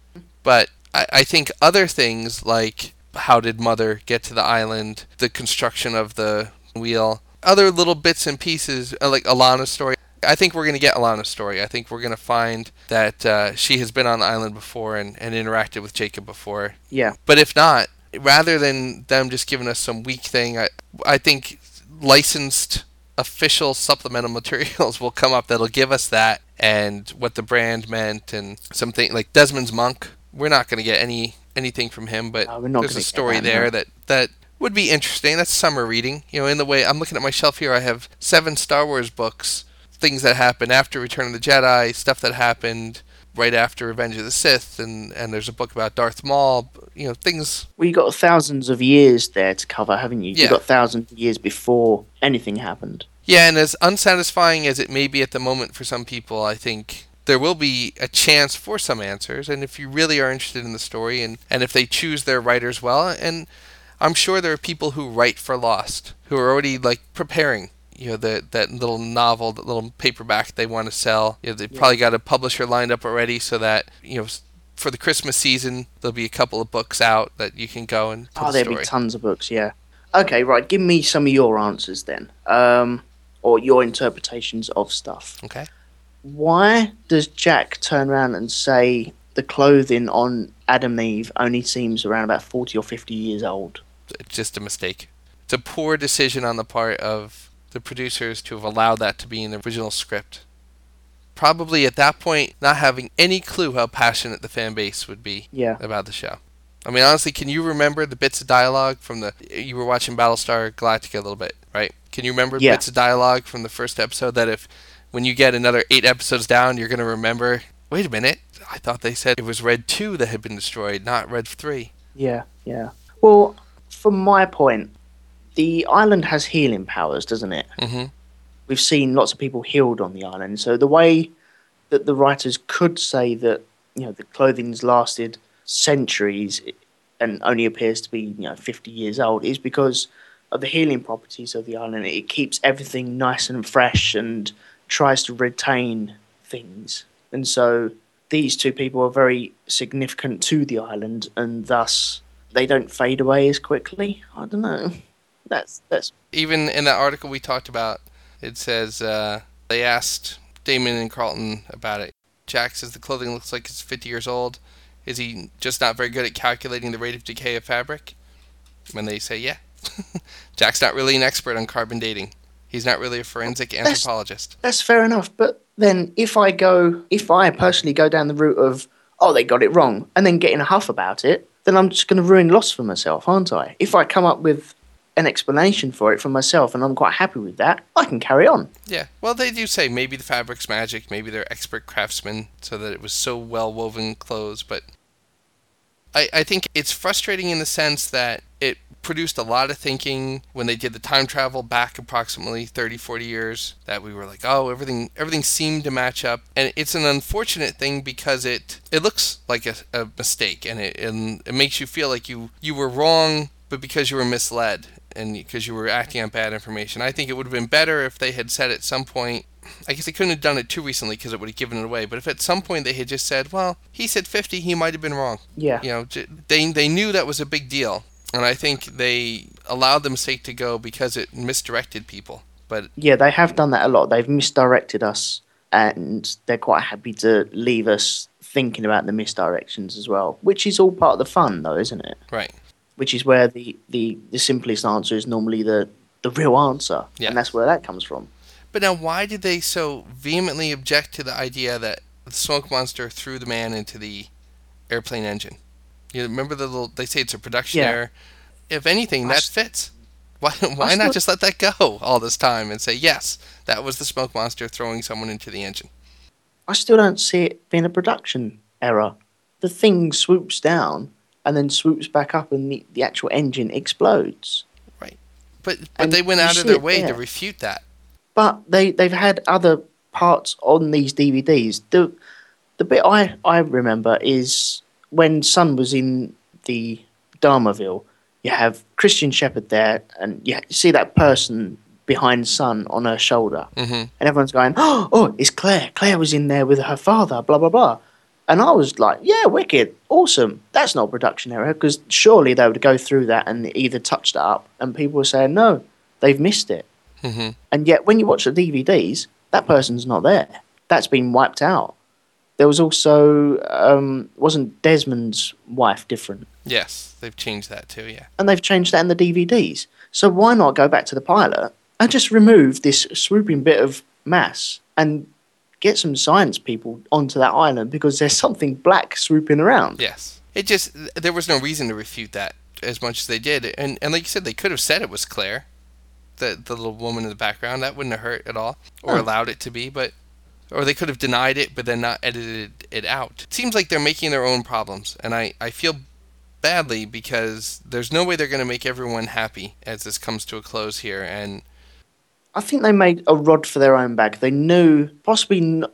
But I, I think other things like how did Mother get to the island, the construction of the wheel, other little bits and pieces, uh, like Ilana's story. I think we're going to get Ilana's story. I think we're going to find that uh, she has been on the island before and, and interacted with Jacob before. Yeah. But if not, rather than them just giving us some weak thing, I, I think licensed official supplemental <laughs> materials will come up that'll give us that and what the brand meant and something like Desmond's monk. We're not going to get any anything from him, but No, there's a story that, there no. that that would be interesting. That's summer reading. You know, in the way I'm looking at my shelf here, I have seven Star Wars books, things that happened after Return of the Jedi, stuff that happened right after Revenge of the Sith, and and there's a book about Darth Maul. You know, things. Well, you got thousands of years there to cover, haven't you? Yeah. You got thousands of years before anything happened. Yeah, and as unsatisfying as it may be at the moment for some people, I think there will be a chance for some answers. And if you really are interested in the story, and, and if they choose their writers well, and I'm sure there are people who write for Lost who are already like preparing. You know, the, that little novel, that little paperback they want to sell. You know, they've probably got a publisher lined up already so that, you know, for the Christmas season, there'll be a couple of books out that you can go and Oh, there'll be tons of books, yeah. Okay, right. Give me some of your answers then, um, or your interpretations of stuff. okay. Why does Jack turn around and say the clothing on Adam and Eve only seems around about forty or fifty years old? it's just a mistake. It's a poor decision on the part of the producers to have allowed that to be in the original script. Probably at that point, not having any clue how passionate the fan base would be Yeah. about the show. I mean, honestly, can you remember the bits of dialogue from the? You were watching Battlestar Galactica a little bit, right? Can you remember Yeah. bits of dialogue from the first episode that if, when you get another eight episodes down, you're gonna remember? Wait a minute, I thought they said it was Red Two that had been destroyed, not Red Three. Yeah, yeah. Well, from my point, the island has healing powers, doesn't it? Mm-hmm. We've seen lots of people healed on the island. So the way that the writers could say that you know the clothing's lasted centuries and only appears to be you know 50 years old is because of the healing properties of the island. It keeps everything nice and fresh and tries to retain things. And so these two people are very significant to the island, and thus they don't fade away as quickly. I don't know. That's that's even in that article we talked about It says uh, they asked Damon and Carlton about it. Jack says the clothing looks like it's 50 years old. Is he just not very good at calculating the rate of decay of fabric? When they say, yeah. <laughs> Jack's not really an expert on carbon dating. He's not really a forensic anthropologist. That's fair enough. But then if I go, if I personally go down the route of, oh, they got it wrong, and then get in a huff about it, then I'm just going to ruin loss for myself, aren't I? If I come up with an explanation for it for myself and I'm quite happy with that, I can carry on. Yeah. Well, they do say maybe the fabric's magic, maybe they're expert craftsmen, so that it was so well woven clothes, but I, I think it's frustrating in the sense that it produced a lot of thinking when they did the time travel back approximately 30 40 years that we were like oh everything everything seemed to match up and it's an unfortunate thing because it it looks like a, a mistake and it and it makes you feel like you you were wrong but because you were misled and because you were acting on bad information i think it would have been better if they had said at some point I guess they couldn't have done it too recently because it would have given it away. But if at some point they had just said, "Well, he said 50, he might have been wrong," Yeah. you know, j- they they knew that was a big deal, and I think they allowed the mistake to go because it misdirected people. But Yeah, they have done that a lot. They've misdirected us and they're quite happy to leave us thinking about the misdirections as well, which is all part of the fun though, isn't it? right, Which is where the, the, the simplest answer is normally the, the real answer. Yeah. And that's where that comes from. but now why did they so vehemently object to the idea that the smoke monster threw the man into the airplane engine? You remember the little? They say it's a production Yeah. error. If anything, I that fits. Why, <laughs> why not just let that go all this time and say yes, that was the smoke monster throwing someone into the engine? I still don't see it being a production error. The thing swoops down and then swoops back up and the, the actual engine explodes. Right. But but And they went out of their way to refute that. but they they've had other parts on these DVDs. The the bit I I remember is when Sun was in the Dharmaville. You have Christian Shepherd there, and you see that person behind Sun on her shoulder, hmm and everyone's going, "Oh, oh, it's Claire. Claire was in there with her father." Blah blah blah. And I was like, "Yeah, wicked, awesome. That's not a production error because surely they would go through that and either touch that up." And people were saying, "No, they've missed it." hmm And yet, when you watch the DVDs, that person's not there. That's been wiped out. There was also um, wasn't Desmond's wife different, Yes, they've changed that too. Yeah. and they've changed that in the DVDs. So why not go back to the pilot and just remove this swooping bit of mass and get some science people onto that island because there's something black swooping around. Yes. It just there was no reason to refute that as much as they did, and and like you said, they could have said it was Claire, the the little woman in the background. That wouldn't have hurt at all, or No. allowed it to be, but. Or they could have denied it, but then not edited it out. It seems like they're making their own problems, and I, I feel badly because there's no way they're going to make everyone happy as this comes to a close here. And I think they made a rod for their own back. They knew possibly n-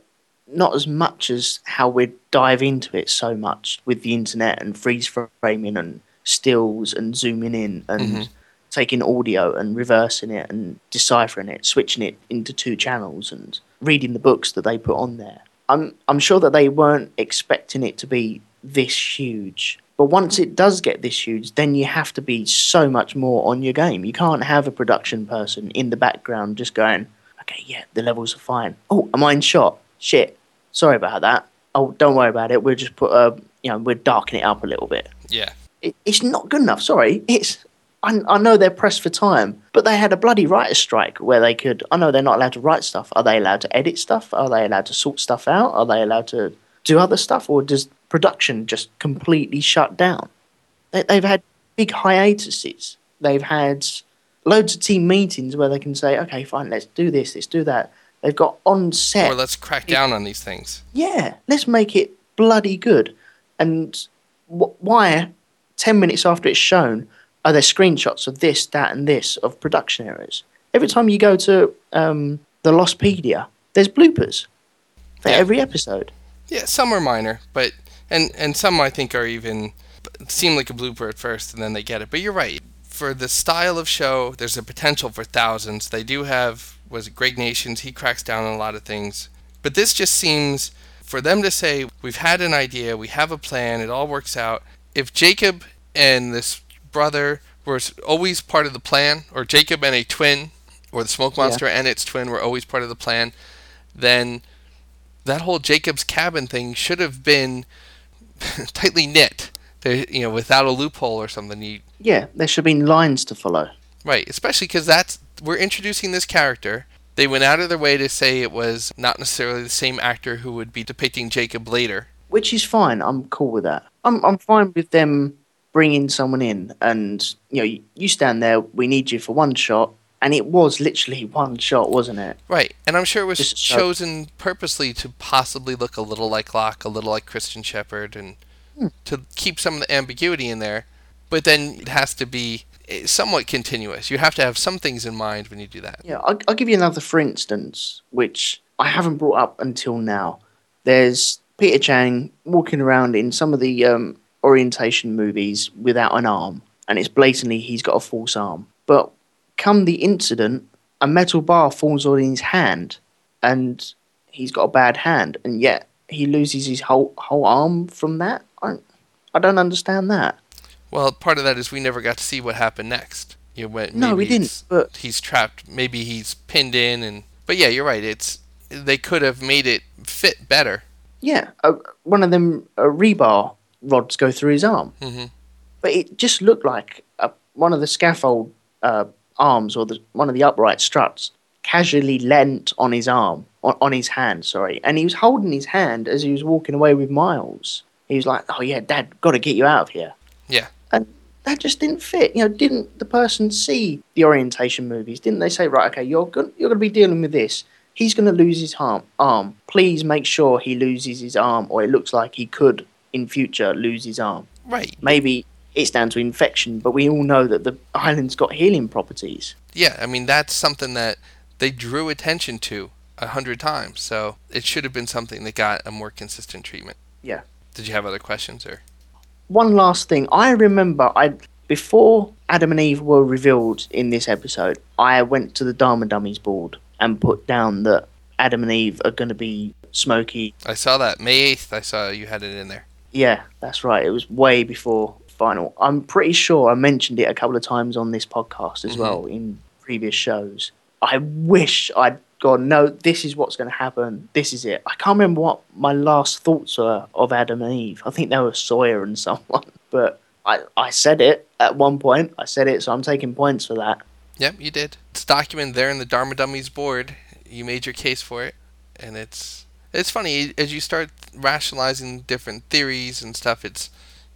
not as much as how we'd dive into it so much with the internet and freeze framing and stills and zooming in and Mhm. taking audio and reversing it and deciphering it, switching it into two channels and reading the books that they put on there. I'm I'm sure that they weren't expecting it to be this huge. But once it does get this huge, then you have to be so much more on your game. You can't have a production person in the background just going, okay, yeah, the levels are fine. Oh, am I in shot? Shit. Sorry about that. Oh, don't worry about it. We'll just put a, you know, we'll darken it up a little bit. yeah, It, it's not good enough. Sorry. It's, I, I know they're pressed for time, but they had a bloody writer's strike where they could, I know they're not allowed to write stuff. Are they allowed to edit stuff? Are they allowed to sort stuff out? Are they allowed to do other stuff? Or does production just completely shut down? They, they've had big hiatuses. They've had loads of team meetings where they can say, okay, fine, let's do this, let's do that. They've got on set or let's crack down on these things. yeah, let's make it bloody good. And wh- why, 10 minutes after it's shown, are there screenshots of this, that, and this of production errors? Every time you go to um, the Lostpedia, there's bloopers for Yeah. every episode. Yeah, some are minor, but and and some I think are even seem like a blooper at first, and then they get it. But you're right. For the style of show, there's a potential for thousands. They do have was it Greg Nations? He cracks down on a lot of things, but this just seems for them to say we've had an idea, we have a plan, it all works out. If Jacob and this brother were always part of the plan, or Jacob and a twin or the smoke Yeah. monster and its twin were always part of the plan, then that whole Jacob's cabin thing should have been <laughs> tightly knit. There, you know, without a loophole or something. You, Yeah, there should be lines to follow. right, especially because that's we're introducing this character. They went out of their way to say it was not necessarily the same actor who would be depicting Jacob later. which is fine. I'm cool with that. I'm I'm fine with them bringing someone in, and you know, you, you stand there. We need you for one shot, and it was literally one shot, wasn't it? Right, and I'm sure it was Just chosen purposely to possibly look a little like Locke, a little like Christian Shepherd, and Hmm. to keep some of the ambiguity in there. But then it has to be eh, somewhat continuous. You have to have some things in mind when you do that. Yeah, I'll, I'll give you another for instance, which I haven't brought up until now. There's Pierre Chang walking around in some of the um, orientation movies without an arm, and it's blatantly he's got a false arm. But come the incident, a metal bar falls on his hand, and he's got a bad hand, and yet he loses his whole whole arm from that. I, I don't understand that. Well, part of that is we never got to see what happened next. You know, when No, we didn't, but- he's trapped. Maybe he's pinned in, and but yeah, you're right. It's they could have made it fit better. Yeah, uh, one of them uh, rebar rods go through his arm. hmm but it just looked like a, one of the scaffold uh, arms or the, one of the upright struts casually leant on his arm, on, on his hand, sorry, and he was holding his hand as he was walking away with Miles. He was like, "Oh yeah, Dad, got to get you out of here." Yeah. and that just didn't fit. You know, didn't the person see the orientation movies? Didn't they say, "Right, okay, you're going you're going to be dealing with this." He's going to lose his arm. Arm. Please make sure he loses his arm, or it looks like he could in future lose his arm Right. maybe it's down to infection, but we all know that the island's got healing properties. Yeah, I mean that's something that they drew attention to a hundred times. So it should have been something that got a more consistent treatment. Yeah. Did you have other questions or? One last thing, I remember I before Adam and Eve were revealed in this episode, I went to the Dharma Dummies board and put down that Adam and Eve are going to be smoky. I saw that May eighth. I saw you had it in there. Yeah, that's right. It was way before final. I'm pretty sure I mentioned it a couple of times on this podcast as Mhm. well in previous shows. I wish I'd gone, no, this is what's going to happen. This is it. I can't remember what my last thoughts were of Adam and Eve. I think they were Sawyer and <laughs> someone. But I, I said it at one point. I said it, so I'm taking points for that. Yep, you did. It's documented there in the Dharma Dummies board. You made your case for it, and it's it's funny as you start rationalizing different theories and stuff. It's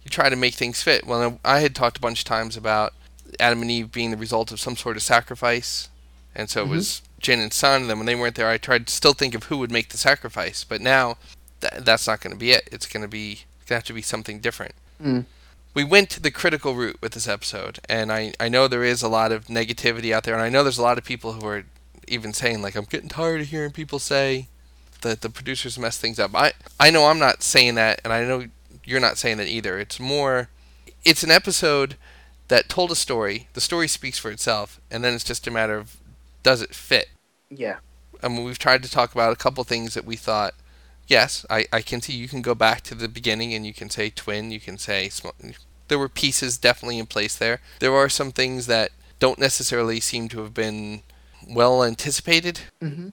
you try to make things fit. Well, I had talked a bunch of times about Adam and Eve being the result of some sort of sacrifice, and so it was Jin and Sun. And then when they weren't there, I tried to still think of who would make the sacrifice. But now th- that's not going to be it. It's going to be going to have to be something different Mm. we went to the critical route with this episode, and I, I know there is a lot of negativity out there, and I know there's a lot of people who are even saying like I'm getting tired of hearing people say that the producers mess things up. I I know I'm not saying that, and I know you're not saying that either. It's more, it's an episode that told a story. The story speaks for itself, and then it's just a matter of does it fit. Yeah. I mean, we've tried to talk about a couple things that we thought. Yes, I, I can see you can go back to the beginning and you can say twin, you can say sm- there were pieces definitely in place there. There are some things that don't necessarily seem to have been well anticipated. Mm-hmm.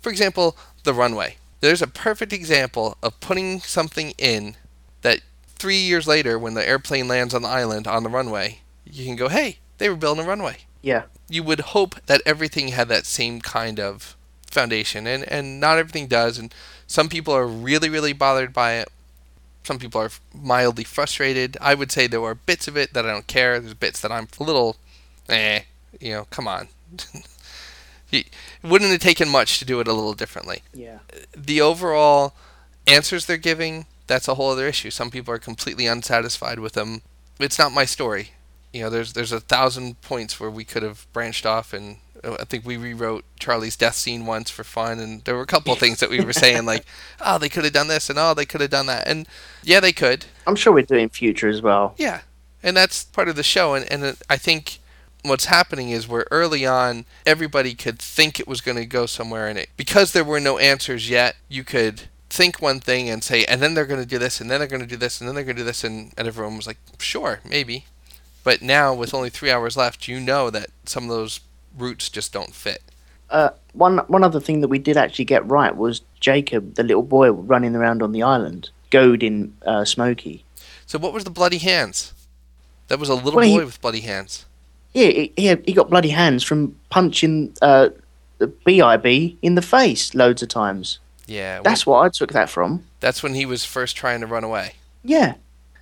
For example, the runway. There's a perfect example of putting something in that three years later, when the airplane lands on the island on the runway, you can go, hey, they were building a runway. Yeah. you would hope that everything had that same kind of foundation and and not everything does and some people are really really bothered by it. Some people are mildly frustrated. I would say there are bits of it that i don't care. There's bits that i'm a little eh you know come on. <laughs> It wouldn't have taken much to do it a little differently? Yeah. the overall answers they're giving, that's a whole other issue. Some people are completely unsatisfied with them. It's not my story. You know, there's there's a thousand points where we could have branched off, and I think we rewrote Charlie's death scene once for fun, and there were a couple of <laughs> things that we were saying like, oh, they could have done this, and oh, they could have done that, and yeah, they could. I'm sure we're doing future as well. Yeah, and that's part of the show, and and I think what's happening is where early on everybody could think it was going to go somewhere in it because there were no answers yet. You could think one thing and say, and then they're going to do this, and then they're going to do this, and then they're going to do this, and, and everyone was like, sure, maybe. But now with only three hours left, you know that some of those routes just don't fit. Uh, one one other thing that we did actually get right was Jacob, the little boy running around on the island, goading uh, Smokey. So what was the bloody hands? That was a little Well, he- boy with bloody hands. Yeah, he, he, he got bloody hands from punching uh, the BIB in the face loads of times. Yeah, That's what I took that from. that's when he was first trying to run away. Yeah.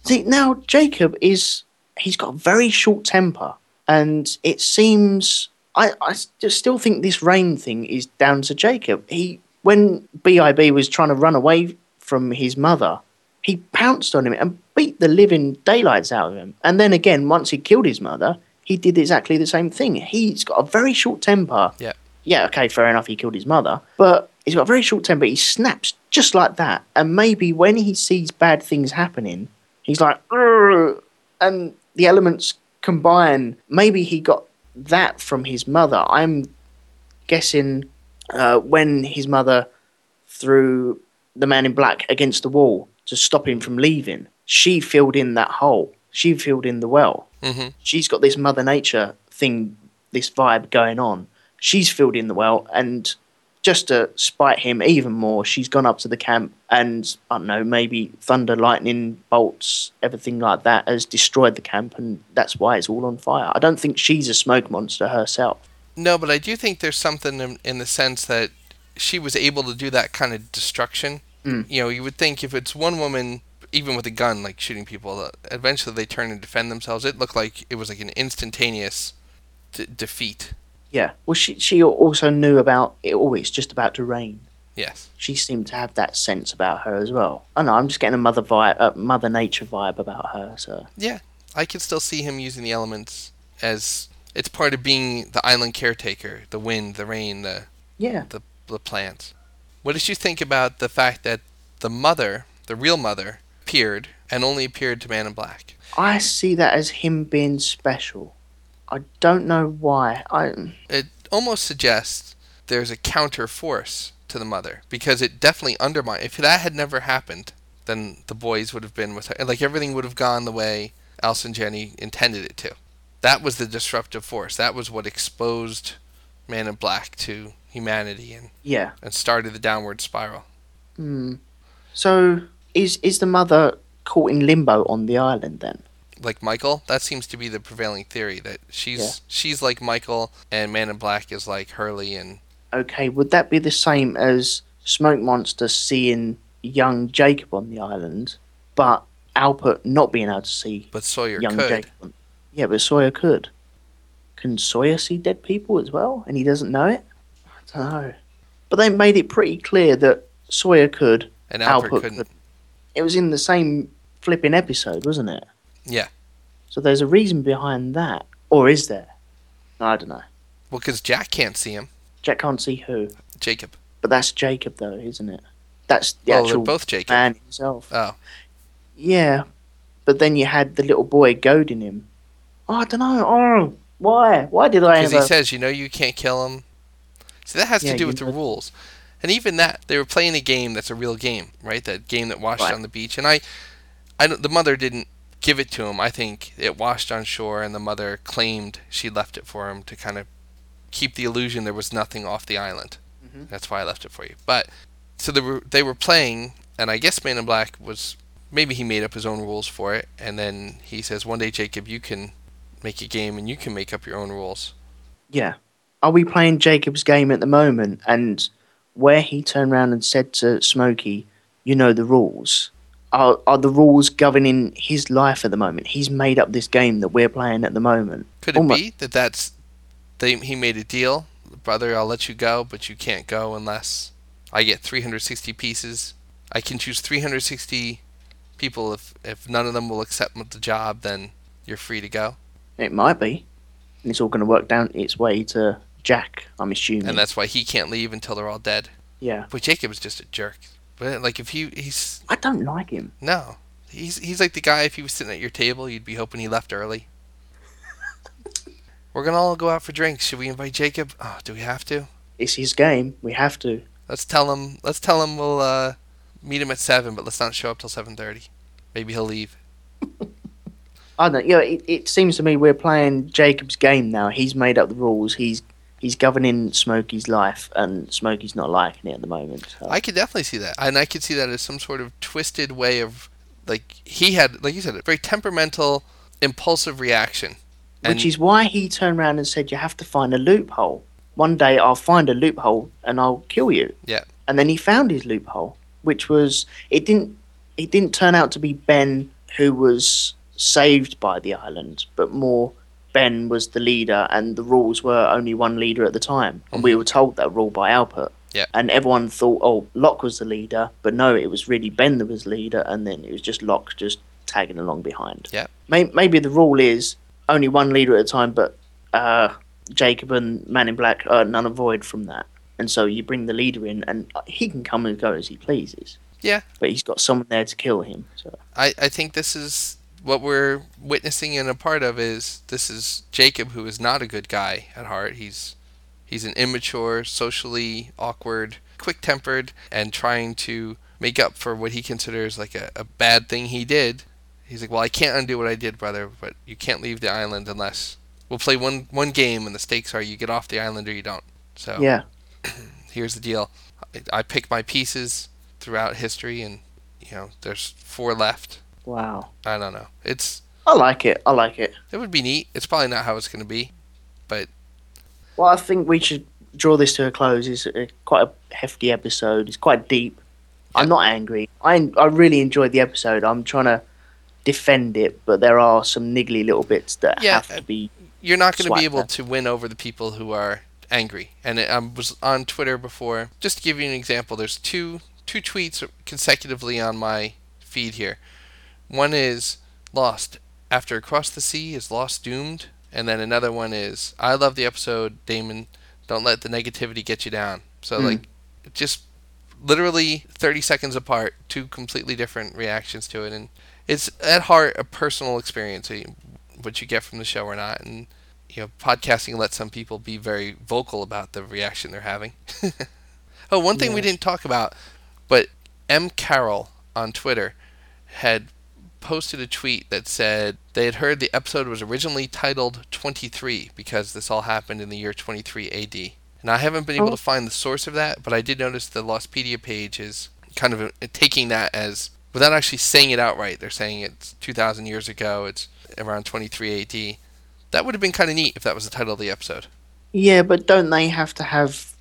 See, now Jacob is. He's got a very short temper. And it seems. I, I just still think this rain thing is down to Jacob. He. When BIB was trying to run away from his mother, he pounced on him and beat the living daylights out of him. And then again, once he killed his mother, he did exactly the same thing. He's got a very short temper. Yeah. Yeah, okay, fair enough, he killed his mother. But he's got a very short temper. He snaps just like that. And maybe when he sees bad things happening, he's like, and the elements combine. Maybe he got that from his mother. I'm guessing uh, when his mother threw the man in black against the wall to stop him from leaving, she filled in that hole. She filled in the well. hmm She's got this Mother Nature thing, this vibe going on. She's filled in the well, and just to spite him even more, she's gone up to the camp and I don't know, maybe thunder, lightning, bolts, everything like that has destroyed the camp, and that's why it's all on fire. I don't think she's a smoke monster herself. No, but I do think there's something in, in the sense that she was able to do that kind of destruction. Mm. You know, you would think if it's one woman, even with a gun, like shooting people, uh, eventually they turn and defend themselves. It looked like it was like an instantaneous d- defeat. Yeah. Well, she she also knew about it. Oh, it's just about to rain. Yes. She seemed to have that sense about her as well. I know. I'm just getting a mother vibe, uh, Mother Nature vibe about her. So Yeah, I can still see him using the elements as it's part of being the island caretaker, the wind, the rain, the yeah, the, the plants. What did you think about the fact that the mother, the real mother, appeared and only appeared to Man in Black? I see that as him being special. I don't know why. I It almost suggests there's a counter force to the mother because it definitely undermined. If that had never happened, then the boys would have been with her. Like everything would have gone the way Allison Janney intended it to. That was the disruptive force. That was what exposed Man in Black to humanity and, yeah. and started the downward spiral. Hmm. So is is the mother caught in limbo on the island then? Like Michael. That seems to be the prevailing theory that she's Yeah. she's like Michael and Man in Black is like Hurley and Okay, would that be the same as Smoke Monster seeing young Jacob on the island, but Alpert not being able to see but Sawyer young could. Jacob? Yeah, but Sawyer could. Can Sawyer see dead people as well, and he doesn't know it? I don't know. But they made it pretty clear that Sawyer could, And Alfred Alpert couldn't. could. It was in the same flipping episode, wasn't it? Yeah. So there's a reason behind that, or is there? I don't know. Well, because Jack can't see him. Jack can't see who, Jacob. but that's Jacob, though, isn't it? That's the well, actual both Jacob. man himself. Oh, Yeah, but then you had the little boy goading him. Oh, I don't know. Oh, why? Why did I because he says, you know, you can't kill him. See, that has Yeah, to do with the rules. And even that, they were playing a game that's a real game, right? That game that washed Right. on the beach. And I, I the mother didn't give it to him. I think it washed on shore, and the mother claimed she left it for him to kind of keep the illusion there was nothing off the island. Mhm. That's why I left it for you. But so they were they were playing, and I guess Man in Black was maybe he made up his own rules for it, and then he says, "One day, Jacob, you can make a game, and you can make up your own rules." yeah. Are we playing Jacob's game at the moment? And where he turned around and said to Smokey, "You know the rules." Are are the rules governing his life at the moment? He's made up this game that we're playing at the moment. Could it Almo- be that that's they he made a deal, brother? I'll let you go, but you can't go unless I get 360 pieces. I can choose 360 people. If if none of them will accept the job, then you're free to go. It might be, and it's all going to work down its way to Jack. I'm assuming. And that's why he can't leave until they're all dead. yeah. But Jacob is just a jerk. But like if he he's I don't like him. no, he's he's like the guy. If he was sitting at your table, you'd be hoping he left early. <laughs> We're gonna all go out for drinks. Should we invite Jacob? Oh, do we have to? It's his game. We have to. Let's tell him. Let's tell him we'll uh, meet him at seven, but let's not show up till seven thirty. Maybe he'll leave. <laughs> I don't. Yeah, it, it seems to me we're playing Jacob's game now. He's made up the rules. He's he's governing Smokey's life, and Smokey's not liking it at the moment. so- I could definitely see that, and I could see that as some sort of twisted way of, like he had, like you said, a very temperamental, impulsive reaction. And Which is why he turned around and said, "You have to find a loophole. One day I'll find a loophole and I'll kill you." Yeah. And then he found his loophole, which was it didn't it didn't turn out to be Ben who was saved by the island, but more Ben was the leader, and the rules were only one leader at the time, and we were told that rule by Alpert. Yeah. And everyone thought, oh, Locke was the leader, but no, it was really Ben that was leader, and then it was just Locke just tagging along behind. Yeah. May- maybe the rule is only one leader at a time, but uh, Jacob and Man in Black are none avoid from that. And so you bring the leader in, and he can come and go as he pleases. Yeah. But he's got someone there to kill him. So I, I think this is what we're witnessing and a part of is this is Jacob who is not a good guy at heart. He's he's an immature, socially awkward, quick tempered, and trying to make up for what he considers like a, a bad thing he did. He's like, Well I can't undo what I did, brother, but you can't leave the island unless we'll play one one game and the stakes are you get off the island or you don't. So yeah, <clears throat> here's the deal. I, I pick my pieces throughout history and you know, there's four left. Wow. I don't know. It's I like it. I like it. it would be neat. It's probably not how it's going to be, but Well, I think we should draw this to a close. It's a, quite a hefty episode. It's quite deep. I'm not angry. I I really enjoyed the episode. I'm trying to defend it, but there are some niggly little bits that Yeah, have to be. Uh, you're not going to be able to win over the people who are angry. And it, I was on Twitter before. Just to give you an example, there's two two tweets consecutively on my feed here. One is Lost after Across the Sea is Lost doomed, and then another one is I love the episode Damon. Don't let the negativity get you down. So Hmm. like, just literally 30 seconds apart, two completely different reactions to it, and it's at heart a personal experience, eh, what you get from the show or not, and you know, podcasting lets some people be very vocal about the reaction they're having. <laughs> oh, one thing we didn't talk about, but M. Carroll on Twitter had posted a tweet that said they had heard the episode was originally titled 23 because this all happened in the year 23 AD. And I haven't been able Oh. to find the source of that, but I did notice the Lostpedia page is kind of uh, taking that as without actually saying it outright. They're saying it's 2,000 years ago. It's around 23 AD. That would have been kind of neat if that was the title of the episode. Yeah, but don't they have to have?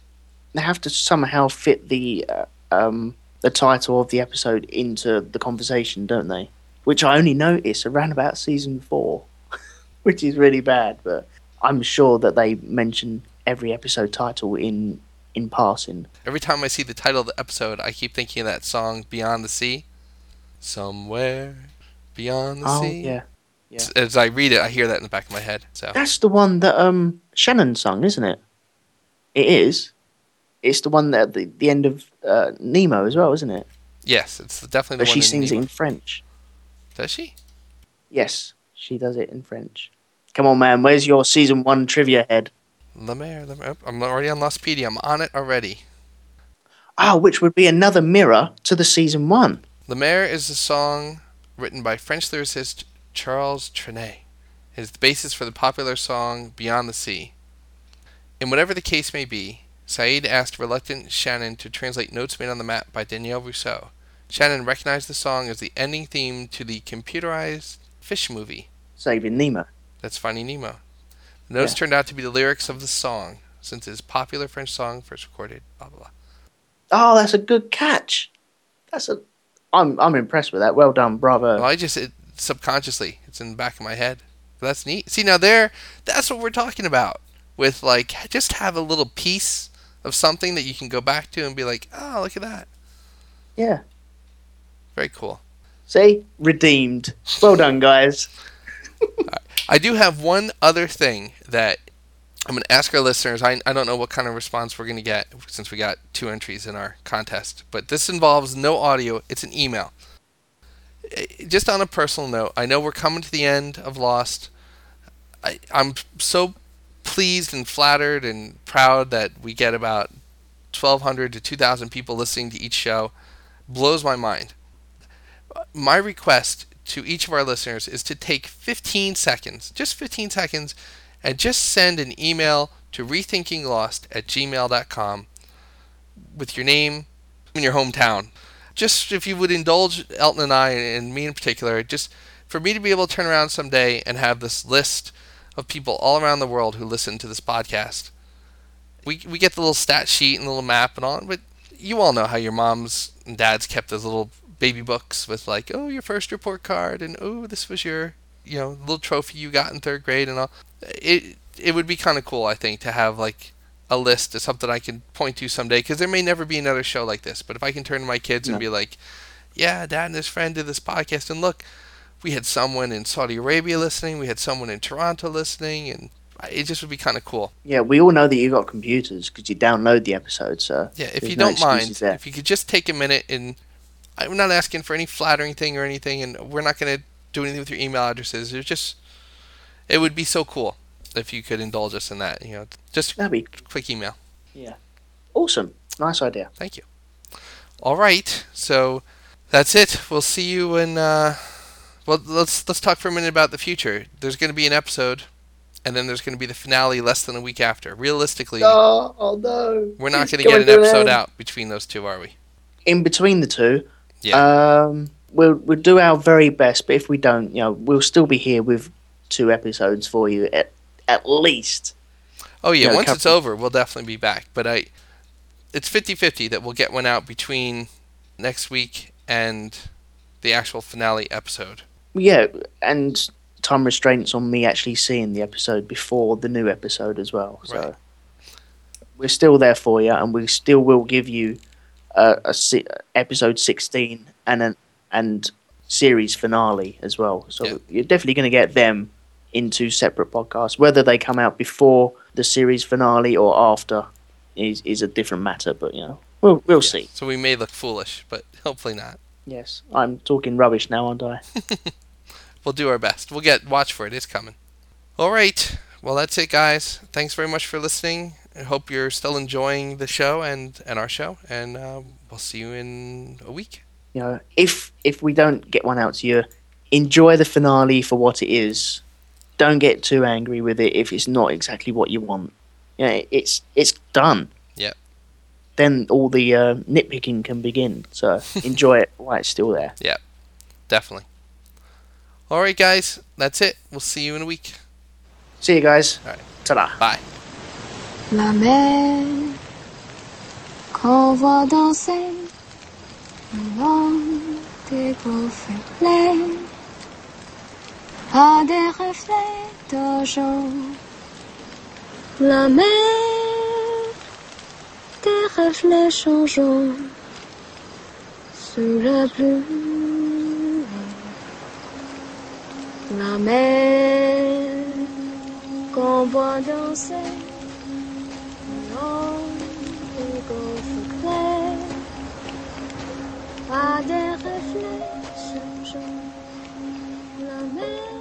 They have to somehow fit the uh, um the title of the episode into the conversation, don't they? Which I only noticed around about season four, <laughs> which is really bad. But I'm sure that they mention every episode title in in passing. Every time I see the title of the episode, I keep thinking of that song "Beyond the Sea." Somewhere beyond the Oh sea. yeah, S- As I read it, I hear that in the back of my head. So that's the one that um Shannon sung, isn't it? It is. It's the one that at the, the end of uh, Nemo as well, isn't it? yes, it's definitely the But one. she in sings it in French. Does she? Yes, she does it in French. Come on, man. Where's your season one trivia head? La Mer, Lemaire. I'm already on Lostpedia. I'm on it already. Ah, which would be another mirror to the season one. La Mer is a song written by French lyricist Charles Trenet. It is the basis for the popular song Beyond the Sea. In whatever the case may be, Sayid asked reluctant Shannon to translate notes made on the map by Danielle Rousseau. Shannon recognized the song as the ending theme to the computerized fish movie Saving Nemo. that's Finding Nemo. The notes Yeah. turned out to be the lyrics of the song, since it is a popular French song first recorded, blah blah blah. Oh, that's a good catch. That's a. I'm I'm impressed with that. Well done, bravo. Well, I just it, subconsciously, it's in the back of my head. That's neat. See now there, that's what we're talking about. With like, just have a little piece of something that you can go back to and be like, oh, look at that. Yeah. Very cool. See, redeemed. Well done, guys. I do have one other thing that I'm going to ask our listeners. I, I don't know what kind of response we're going to get since we got two entries in our contest, but this involves no audio. It's an email. Just on a personal note, I know we're coming to the end of Lost. I, I'm so pleased and flattered and proud that we get about 1,200 to 2,000 people listening to each show. Blows my mind. My request to each of our listeners is to take 15 seconds, just 15 seconds, and just send an email to rethinkinglost at gmail.com with your name and your hometown. Just if you would indulge Elton and I, and me in particular, just for me to be able to turn around someday and have this list of people all around the world who listen to this podcast. We, we get the little stat sheet and the little map and all, but you all know how your moms and dads kept those little baby books with like, oh, your first report card, and oh, this was your, you know, little trophy you got in third grade and all. It it would be kind of cool, I think, to have like a list of something I can point to someday because there may never be another show like this. But if I can turn to my kids and be like, yeah, dad and his friend did this podcast, and look, we had someone in Saudi Arabia listening, we had someone in Toronto listening, and it just would be kind of cool. Yeah, we all know that you got computers because you download the episodes. So Yeah, if you no don't mind, there. if you could just take a minute and I'm not asking for any flattering thing or anything, and we're not going to do anything with your email addresses. It's just, it would be so cool if you could indulge us in that. You know, just that'd be quick email. Yeah. Awesome. Nice idea. Thank you. All right, so that's it. We'll see you in. Uh, well, let's let's talk for a minute about the future. There's going to be an episode, and then there's going to be the finale less than a week after. Realistically, Oh, oh no! we're not going to get an episode out between those two, are we? In between the two, Yeah. um, we'll we'll do our very best. But if we don't, you know, we'll still be here with two episodes for you at at least. Oh yeah, Yeah, once it's over, we'll definitely be back. But I, it's 50-50 that we'll get one out between next week and the actual finale episode. Yeah, and time restraints on me actually seeing the episode before the new episode as well. So Right. we're still there for you, and we still will give you a, a si- episode sixteen and an and series finale as well. So Yeah. you're definitely going to get them into separate podcasts. Whether they come out before the series finale or after is is a different matter. But you know, we'll we'll see. So we may look foolish, but hopefully not. Yes, I'm talking rubbish now, aren't I? <laughs> We'll do our best. We'll get watch for it. It's coming. All right. Well, that's it, guys. Thanks very much for listening. I hope you're still enjoying the show and and our show, and uh, we'll see you in a week. you know, if if we don't get one out to you, enjoy the finale for what it is. Don't get too angry with it if it's not exactly what you want. You know, it's it's done. Yep. Then all the uh, nitpicking can begin. So <laughs> enjoy it while it's still there. Yeah, definitely. All right, guys. That's it. We'll see you in a week. See you guys. All right. Ta-da. Bye. La mer qu'on voit danser long des reflets a des reflets d'argent. La mer, des reflets changeants sous la pluie. La mer qu'on voit danser des réflexes jaunes. La mer